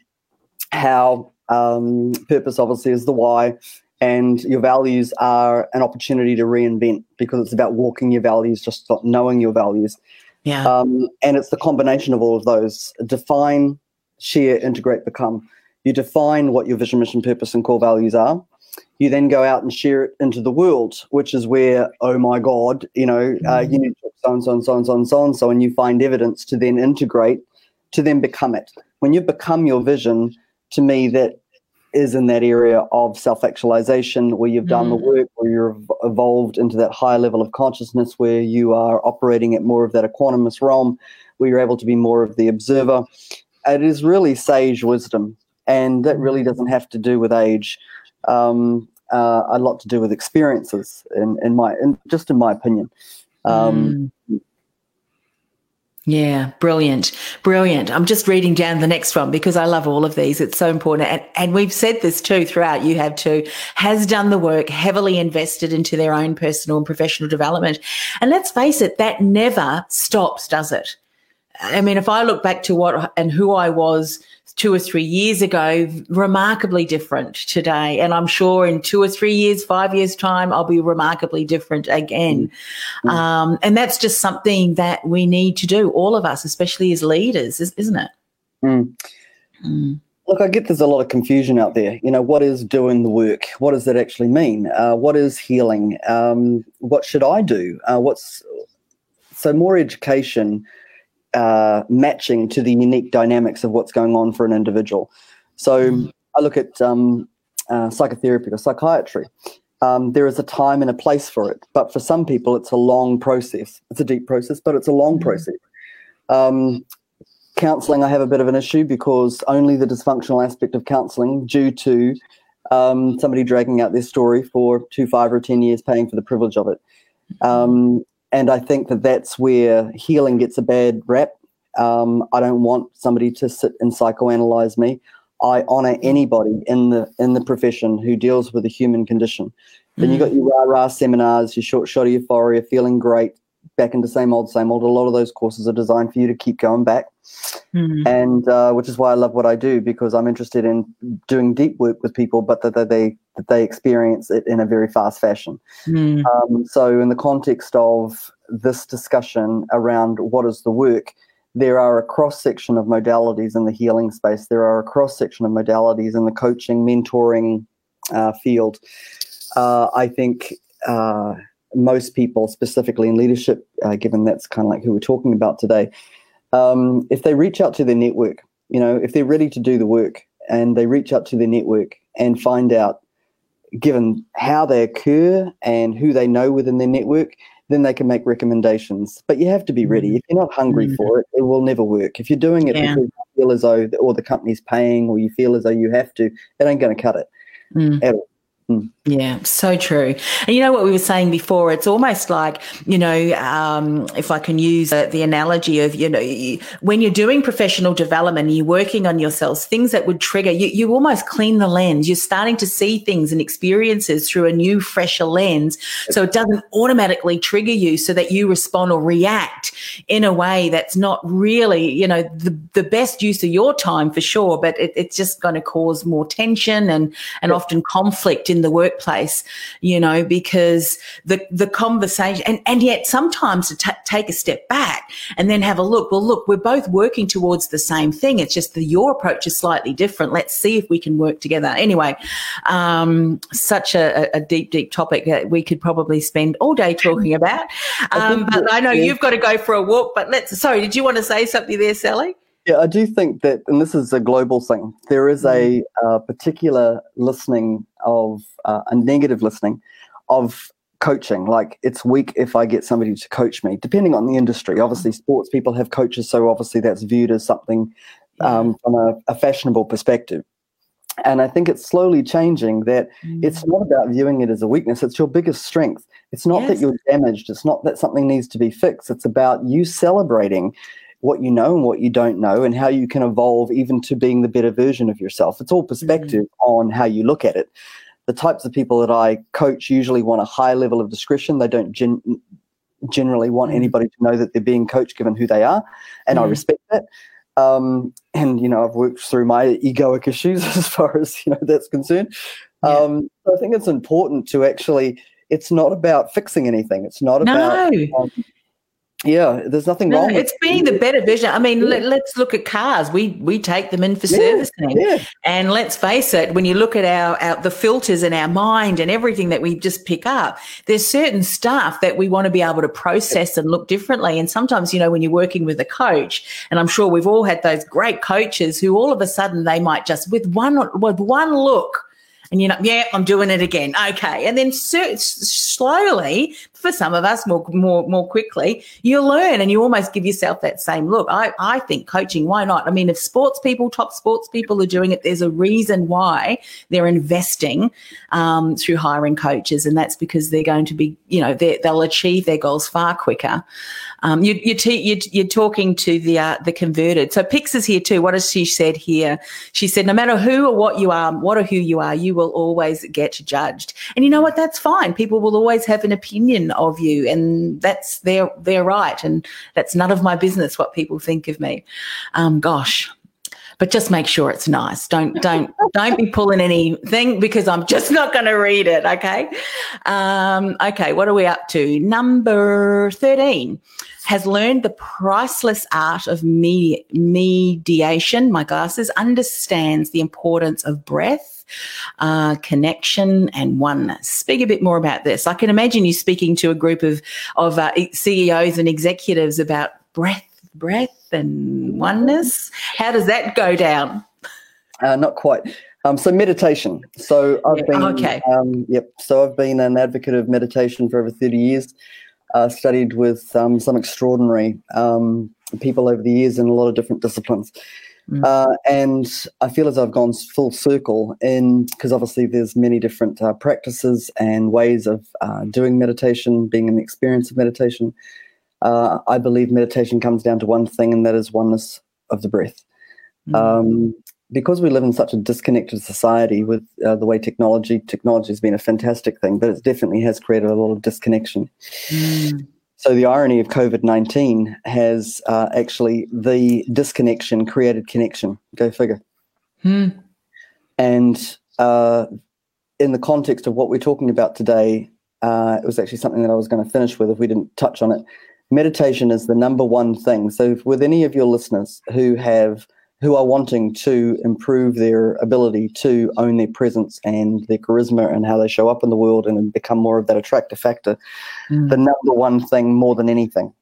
how, um, purpose obviously is the why, and your values are an opportunity to reinvent because it's about walking your values, just not knowing your values. Yeah. Um, and it's the combination of all of those. Define, share, integrate, become. You define what your vision, mission, purpose, and core values are. you then go out and share it into the world, which is where, oh my God, you know, uh, Mm. you need to so and so and so and so and so and so, and you find evidence to then integrate, to then become it. When you become your vision, to me, that is in that area of self actualization where you've done the Mm. work, where you're ev- evolved into that higher level of consciousness, where you are operating at more of that equanimous realm, where you're able to be more of the observer. It is really sage wisdom, and that really doesn't have to do with age. Um, uh, a lot to do with experiences, in, in my, in, just in my opinion. Um, Mm. Yeah, brilliant. Brilliant. I'm just reading down the next one because I love all of these. It's so important. And, and we've said this too throughout. You have too, has done the work, heavily invested into their own personal and professional development. And let's face it, that never stops, does it? I mean, if I look back to what and who I was two or three years ago, remarkably different today. And I'm sure in two or three years, five years' time, I'll be remarkably different again. Mm. Um, and that's just something that we need to do, all of us, especially as leaders, is- isn't it? Mm. Mm. Look, I get there's a lot of confusion out there. You know, what is doing the work? What does that actually mean? Uh, what is healing? Um, what should I do? Uh, what's so more education uh, matching to the unique dynamics of what's going on for an individual. So Mhm. I look at um, uh, psychotherapy or psychiatry. Um, there is a time and a place for it, but for some people, it's a long process. It's a deep process, but it's a long Mhm. process. Um, counseling, I have a bit of an issue because only the dysfunctional aspect of counseling, due to um, somebody dragging out their story for two, five, or 10 years, paying for the privilege of it. And I think that that's where healing gets a bad rap. Um, I don't want somebody to sit and psychoanalyze me. I honor anybody in the in the profession who deals with the human condition. Then you got your rah rah seminars, your short shot of euphoria, feeling great, back into same old, same old. A lot of those courses are designed for you to keep going back, Mm. and uh, which is why I love what I do because I'm interested in doing deep work with people, but that, that they that they experience it in a very fast fashion. Mm. Um, so, in the context of this discussion around what is the work, there are a cross section of modalities in the healing space. There are a cross section of modalities in the coaching, mentoring uh, field. Uh, I think uh, most people, specifically in leadership, uh, given that's kind of like who we're talking about today, um, if they reach out to their network, you know, if they're ready to do the work and they reach out to their network and find out, given how they occur and who they know within their network, then they can make recommendations. But you have to be ready. If you're not hungry Mm. for it, it will never work. If you're doing it Yeah. because you feel as though, or the company's paying, or you feel as though you have to, it ain't going to cut it Mm. at all. Yeah, so true. And you know what we were saying before? It's almost like, you know, um, if I can use uh, the analogy of, you know, you, when you're doing professional development you're working on yourselves, things that would trigger, you, you almost clean the lens. You're starting to see things and experiences through a new, fresher lens. So it doesn't automatically trigger you so that you respond or react in a way that's not really, you know, the, the best use of your time for sure, but it, it's just going to cause more tension and, and often conflict in the workplace, you know, because the, the conversation and, and yet sometimes to ta take a step back and then have a look, well, look, we're both working towards the same thing. It's just that your approach is slightly different. Let's see if we can work together. Anyway, um, such a, a deep, deep topic that we could probably spend all day talking about. Um, but I know yeah. you've got to go for a walk, but let's, sorry, did you want to say something there, Sally? Yeah, I do think that, and this is a global thing. There is a uh, particular listening of uh, a negative listening of coaching. Like it's weak if I get somebody to coach me, depending on the industry. Obviously, sports people have coaches, so obviously that's viewed as something um, from a, a fashionable perspective. And I think it's slowly changing that it's not about viewing it as a weakness, it's your biggest strength. It's not that you're damaged, it's not that something needs to be fixed. It's about you celebrating what you know and what you don't know and how you can evolve even to being the better version of yourself. It's all perspective on how you look at it. The types of people that I coach usually want a high level of discretion. They don't gen- generally want Mm. anybody to know that they're being coached given who they are. And I Mm. respect that. Um, and, you know, I've worked through my egoic issues as far as, you know, that's concerned. Yeah. Um, so I think it's important to actually, it's not about fixing anything. It's not No. about um, yeah, there's nothing No, wrong. it's being the better vision. I mean, let, us look at cars. We we take them in for Yeah, servicing, yeah. and let's face it. When you look at our, our the filters in our mind and everything that we just pick up, there's certain stuff that we want to be able to process and look differently. And sometimes, you know, when you're working with a coach, and I'm sure we've all had those great coaches who all of a sudden they might just with one with one look and you're like, yeah, I'm doing it again. Okay. And then so, slowly, for some of us more, more, more quickly, you learn and you almost give yourself that same look. I, I think coaching, why not? I mean, if sports people, top sports people are doing it, there's a reason why they're investing um, through hiring coaches. And that's because they're going to be, you know, they'll achieve their goals far quicker. Um, you, you te- you, you're talking to the, uh, the converted. So Pix is here too. What has she said here? She said, no matter who or what you are, what or who you are, you will always get judged. And you know what? That's fine. People will always have an opinion of you, and that's their their right. And that's none of my business what people think of me. Um, gosh. But just make sure it's nice. Don't don't don't be pulling anything because I'm just not going to read it. Okay, um, okay. What are we up to? Number thirteen has learned the priceless art of me- mediation. My glasses understands the importance of breath uh, connection and oneness. Speak a bit more about this. I can imagine you speaking to a group of of uh, CEOs and executives about breath, breath, and oneness. How does that go down? Uh, not quite. Um, so meditation. So I've Yeah, been okay. um, yep. So I've been an advocate of meditation for over thirty years. Uh, studied with um, some extraordinary um, people over the years in a lot of different disciplines. Mm. Uh, and I feel as I've gone full circle in because obviously there's many different uh, practices and ways of uh, doing meditation, being in the experience of meditation. Uh, I believe meditation comes down to one thing, and that is oneness of the breath. Mm. Um, because we live in such a disconnected society with uh, the way technology, technology has been a fantastic thing, but it definitely has created a lot of disconnection. Mm. So the irony of COVID nineteen has uh, actually the disconnection created connection. Go figure. Mm. And uh, in the context of what we're talking about today, uh, it was actually something that I was going to finish with if we didn't touch on it. Meditation is the number one thing. So, if- with any of your listeners who have who are wanting to improve their ability to own their presence and their charisma and how they show up in the world and become more of that attractive factor, Mm. the number one thing more than anything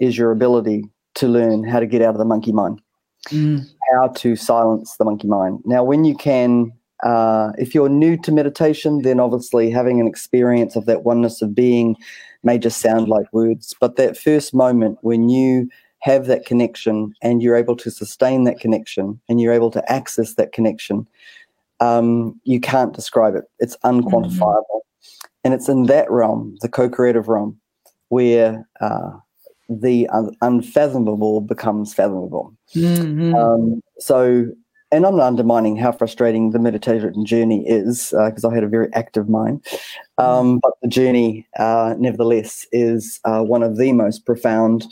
is your ability to learn how to get out of the monkey mind Mm. how to silence the monkey mind. Now, when you can, uh, if you're new to meditation, then obviously having an experience of that oneness of being may just sound like words. But that first moment when you have that connection and you're able to sustain that connection and you're able to access that connection, um, you can't describe it. It's unquantifiable. And it's in that realm, the co creative realm, where uh, the un- unfathomable becomes fathomable. Mm. Um, so, and I'm not undermining how frustrating the meditation journey is because I had a very active mind. Um, but the journey, uh, nevertheless, is uh, one of the most profound,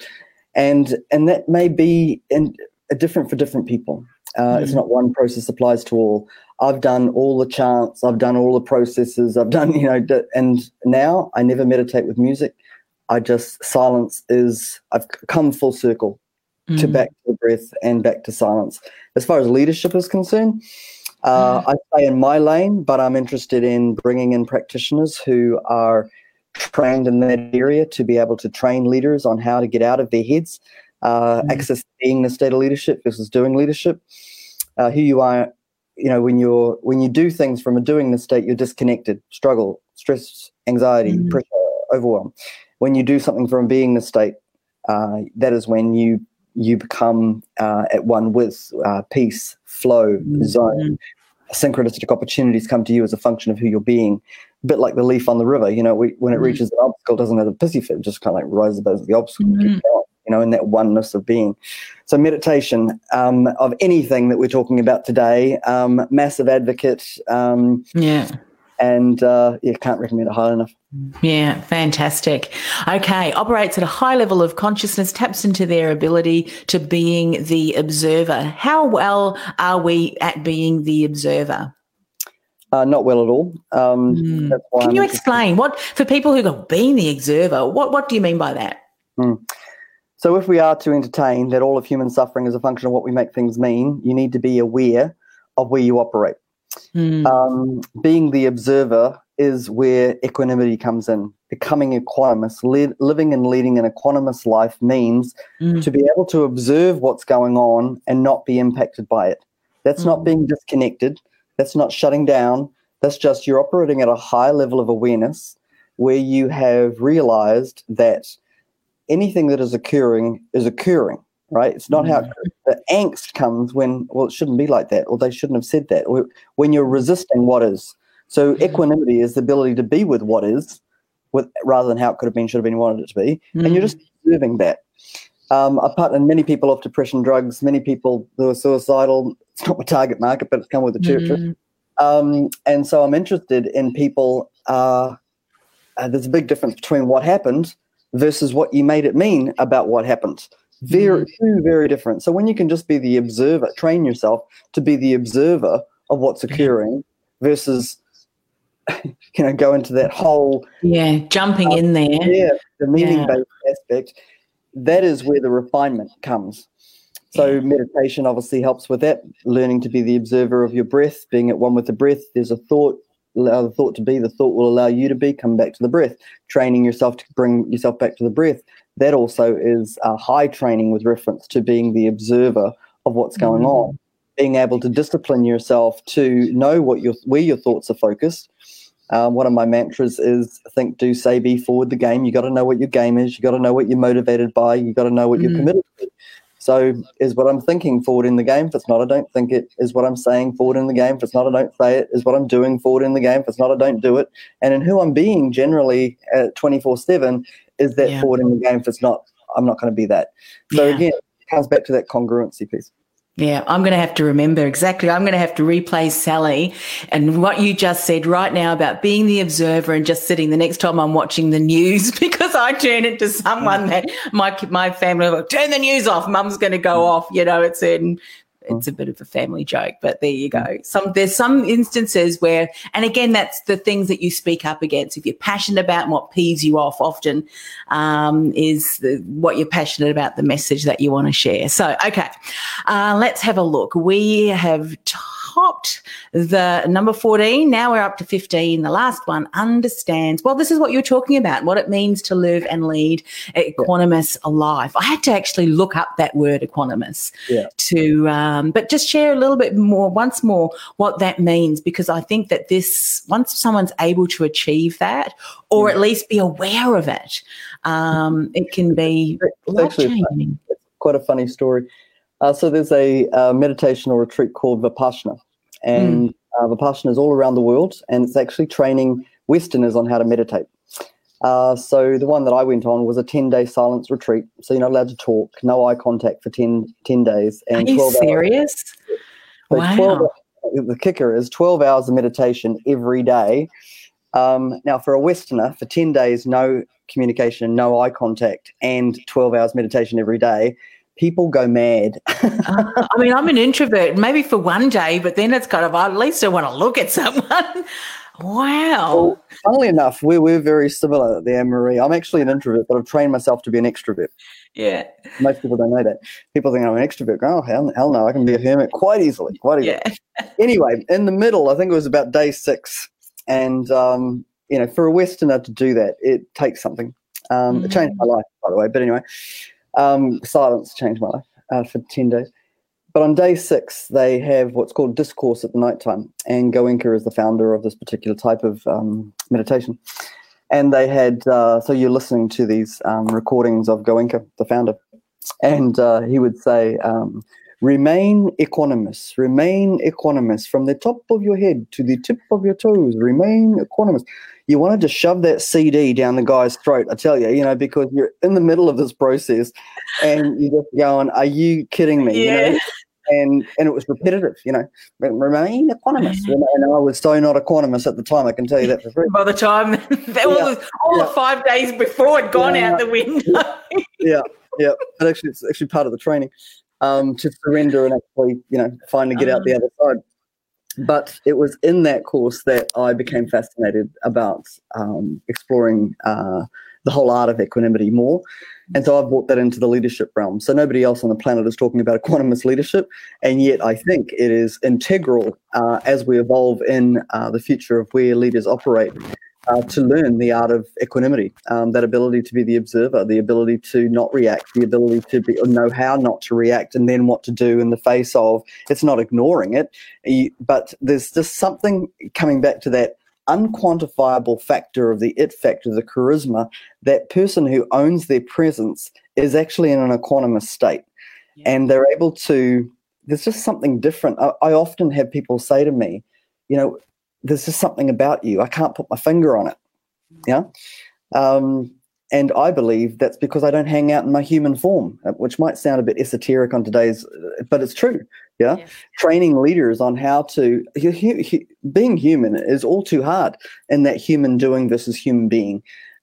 and and that may be in, uh, different for different people. Uh, It's Mm. not one process applies to all. I've done all the chants, I've done all the processes, I've done you know, d- and now I never meditate with music. I just silence is I've come full circle to Mm. back to the breath and back to silence. As far as leadership is concerned, uh, I stay in my lane, but I'm interested in bringing in practitioners who are trained in that area to be able to train leaders on how to get out of their heads, uh, Mm. access being the state of leadership versus doing leadership. Uh, who you are, you know, when you're when you do things from a doing the state, you're disconnected, struggle, stress, anxiety, Mm. pressure, overwhelm. When you do something from being the state, uh, that is when you you become uh, at one with uh, peace, flow, zone. Synchronistic opportunities come to you as a function of who you're being. A bit like the leaf on the river, you know, we, when it Mm. reaches an obstacle, it doesn't have a pissy fit, it just kind of like rises above the obstacle, Mhm. going, you know, in that oneness of being. So meditation um, of anything that we're talking about today, um, massive advocate, um, Yeah. And uh, yeah, can't recommend it highly enough. Yeah, fantastic. Okay, operates at a high level of consciousness, taps into their ability to being the observer. How well are we at being the observer? Uh, not well at all. Um, Mm. that's why Can I'm you explain what for people who go being the observer? What what do you mean by that? So, if we are to entertain that all of human suffering is a function of what we make things mean, you need to be aware of where you operate. Mm. Um, being the observer is where equanimity comes in. Becoming equanimous, li- living and leading an equanimous life means mm. to be able to observe what's going on and not be impacted by it. That's mm. not being disconnected. That's not shutting down. That's just you're operating at a high level of awareness where you have realized that anything that is occurring is occurring, right? It's not mm. how the angst comes when, well, it shouldn't be like that, or they shouldn't have said that, when you're resisting what is. So, mm. equanimity is the ability to be with what is, with rather than how it could have been, should have been, wanted it to be. Mm. And you're just observing that. Um, apart and many people off depression drugs, many people who are suicidal. It's not my target market, but it's come with the church. Mm. Um, and so I'm interested in people. Uh, uh, there's a big difference between what happened versus what you made it mean about what happened. Very, mm. two very different. So when you can just be the observer, train yourself to be the observer of what's occurring versus, you know, go into that whole yeah, jumping in there. Yeah, the meaning based yeah. aspect. That is where the refinement comes. So meditation obviously helps with that. Learning to be the observer of your breath, being at one with the breath. There's a thought, allow the thought to be, the thought will allow you to be, come back to the breath. Training yourself to bring yourself back to the breath. That also is a high training with reference to being the observer of what's going mm. on. Being able to discipline yourself to know what your where your thoughts are focused. Um, one of my mantras is think, do, say, be forward the game. You got to know what your game is. You got to know what you're motivated by. You got to know what mm. you're committed to. So is what I'm thinking forward in the game. If it's not, I don't think it. Is what I'm saying forward in the game. If it's not, I don't say it. Is what I'm doing forward in the game. If it's not, I don't do it. And in who I'm being generally at 24 7 is that yeah. forward in the game. If it's not, I'm not going to be that. So yeah. again, it comes back to that congruency piece. Yeah, I'm going to have to remember exactly. I'm going to have to replay Sally and what you just said right now about being the observer and just sitting the next time I'm watching the news because I turn it to someone that my my family will turn the news off. Mum's going to go off, you know, at certain it's a bit of a family joke, but there you go. Some there's some instances where, and again, that's the things that you speak up against. If you're passionate about what peeves you off, often um, is the, what you're passionate about, the message that you want to share. So, okay, uh, let's have a look. We have. T- topped the number 14. Now we're up to 15. The last one understands, well, this is what you're talking about, what it means to live and lead equanimous yeah. life. I had to actually look up that word equanimous yeah. to, um, but just share a little bit more, once more, what that means, because I think that this, once someone's able to achieve that, or at least be aware of it, um, it can be life changing. Quite a funny story. Uh, so there's a uh, meditational retreat called Vipassana, and mm. uh, Vipassana is all around the world, and it's actually training Westerners on how to meditate. Uh, so the one that I went on was a 10-day silence retreat. So you're not allowed to talk, no eye contact for 10, 10 days. And Are you 12 serious? Hours. So wow. 12, the kicker is 12 hours of meditation every day. Um, now, for a Westerner, for 10 days, no communication, no eye contact, and 12 hours meditation every day, people go mad. uh, I mean, I'm an introvert, maybe for one day, but then it's kind of, I at least I want to look at someone. wow. Well, funnily enough, we're, we're very similar, the Anne Marie. I'm actually an introvert, but I've trained myself to be an extrovert. Yeah. Most people don't know that. People think I'm an extrovert. Oh, hell, hell no, I can be a hermit quite easily. Quite easily. Yeah. anyway, in the middle, I think it was about day six. And, um, you know, for a Westerner to do that, it takes something. Um, mm. It changed my life, by the way. But anyway, um, silence changed my life uh, for 10 days. But on day six, they have what's called discourse at the night time. And Goenka is the founder of this particular type of um, meditation. And they had, uh, so you're listening to these um, recordings of Goenka, the founder. And uh, he would say, um, remain equanimous, remain equanimous from the top of your head to the tip of your toes, remain equanimous you wanted to shove that CD down the guy's throat, I tell you, you know, because you're in the middle of this process and you're just going, Are you kidding me? Yeah. You know? And and it was repetitive, you know, remain equanimous. And I was so not equanimous at the time, I can tell you that for free. By the time that all, all yeah. the five days before had gone yeah. out the window. yeah, yeah. But actually it's actually part of the training. Um, to surrender and actually, you know, finally get um, out the other side but it was in that course that I became fascinated about um, exploring uh, the whole art of equanimity more. And so I've brought that into the leadership realm. So nobody else on the planet is talking about equanimous leadership. And yet I think it is integral uh, as we evolve in uh, the future of where leaders operate uh, to learn the art of equanimity, um, that ability to be the observer, the ability to not react, the ability to be, know how not to react, and then what to do in the face of. It's not ignoring it, but there's just something coming back to that unquantifiable factor of the it factor, the charisma. That person who owns their presence is actually in an equanimous state, yeah. and they're able to. There's just something different. I, I often have people say to me, you know, there's just something about you. I can't put my finger on it. Yeah. Um, and I believe that's because I don't hang out in my human form, uh, which might sound a bit esoteric on today's, uh, but it's true. Yeah. yeah. Training leaders on how to, he, he, being human is all too hard in that human doing versus human being.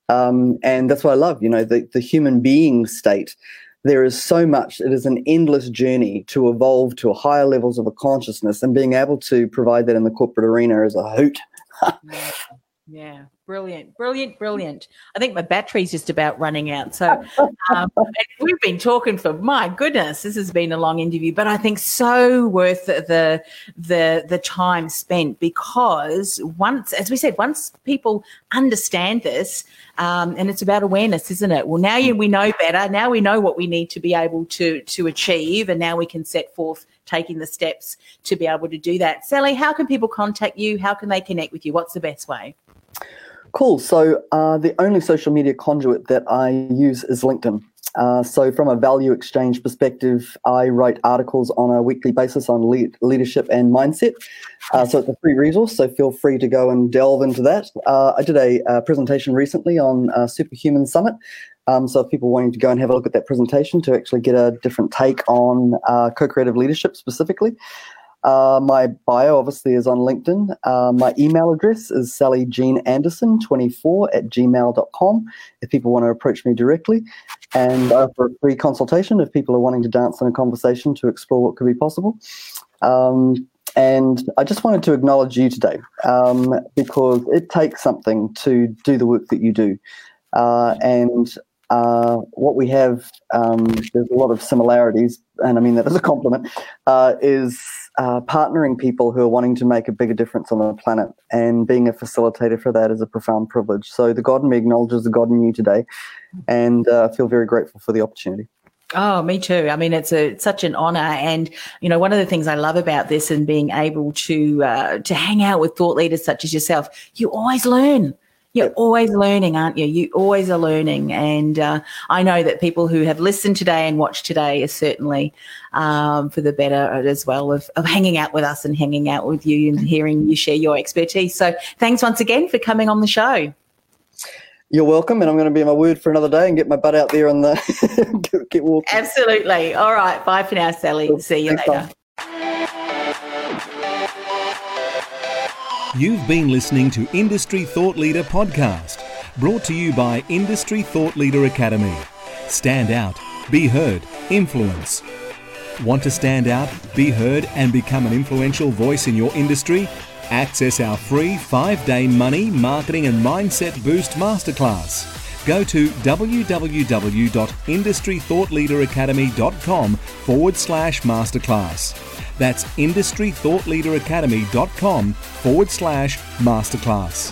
Um, and that's what I love, you know, the, the human being state there is so much it is an endless journey to evolve to higher levels of a consciousness and being able to provide that in the corporate arena is a hoot yeah brilliant brilliant brilliant. I think my battery's just about running out so um, we've been talking for my goodness this has been a long interview but i think so worth the the the time spent because once as we said once people understand this um, and it's about awareness isn't it? Well now you, we know better. Now we know what we need to be able to to achieve and now we can set forth taking the steps to be able to do that. Sally how can people contact you? How can they connect with you? What's the best way Cool. So uh, the only social media conduit that I use is LinkedIn. Uh, so, from a value exchange perspective, I write articles on a weekly basis on lead, leadership and mindset. Uh, so, it's a free resource, so feel free to go and delve into that. Uh, I did a, a, presentation recently on uh, Superhuman Summit. Um, so, if people wanting to go and have a look at that presentation to actually get a different take on uh, co creative leadership specifically, uh, my bio obviously is on LinkedIn. Uh, my email address is sallyjeananderson24 at gmail.com if people want to approach me directly. And I offer a free consultation if people are wanting to dance in a conversation to explore what could be possible. Um, and I just wanted to acknowledge you today um, because it takes something to do the work that you do. Uh, and uh, what we have, um, there's a lot of similarities, and I mean that as a compliment, uh, is uh, partnering people who are wanting to make a bigger difference on the planet. And being a facilitator for that is a profound privilege. So the God in me acknowledges the God in you today, and uh, I feel very grateful for the opportunity. Oh, me too. I mean, it's a it's such an honor, and you know, one of the things I love about this and being able to uh, to hang out with thought leaders such as yourself, you always learn. You're always learning, aren't you? You always are learning. And uh, I know that people who have listened today and watched today are certainly um, for the better as well of, of hanging out with us and hanging out with you and hearing you share your expertise. So thanks once again for coming on the show. You're welcome, and I'm going to be my word for another day and get my butt out there on the get, get walking. Absolutely. All right. Bye for now, Sally. Cool. See you Thanks, later. You've been listening to Industry Thought Leader Podcast, brought to you by Industry Thought Leader Academy. Stand out, be heard, influence. Want to stand out, be heard, and become an influential voice in your industry? Access our free five day money, marketing, and mindset boost masterclass. Go to www.industrythoughtleaderacademy.com forward slash masterclass. That's industrythoughtleaderacademy.com forward slash masterclass.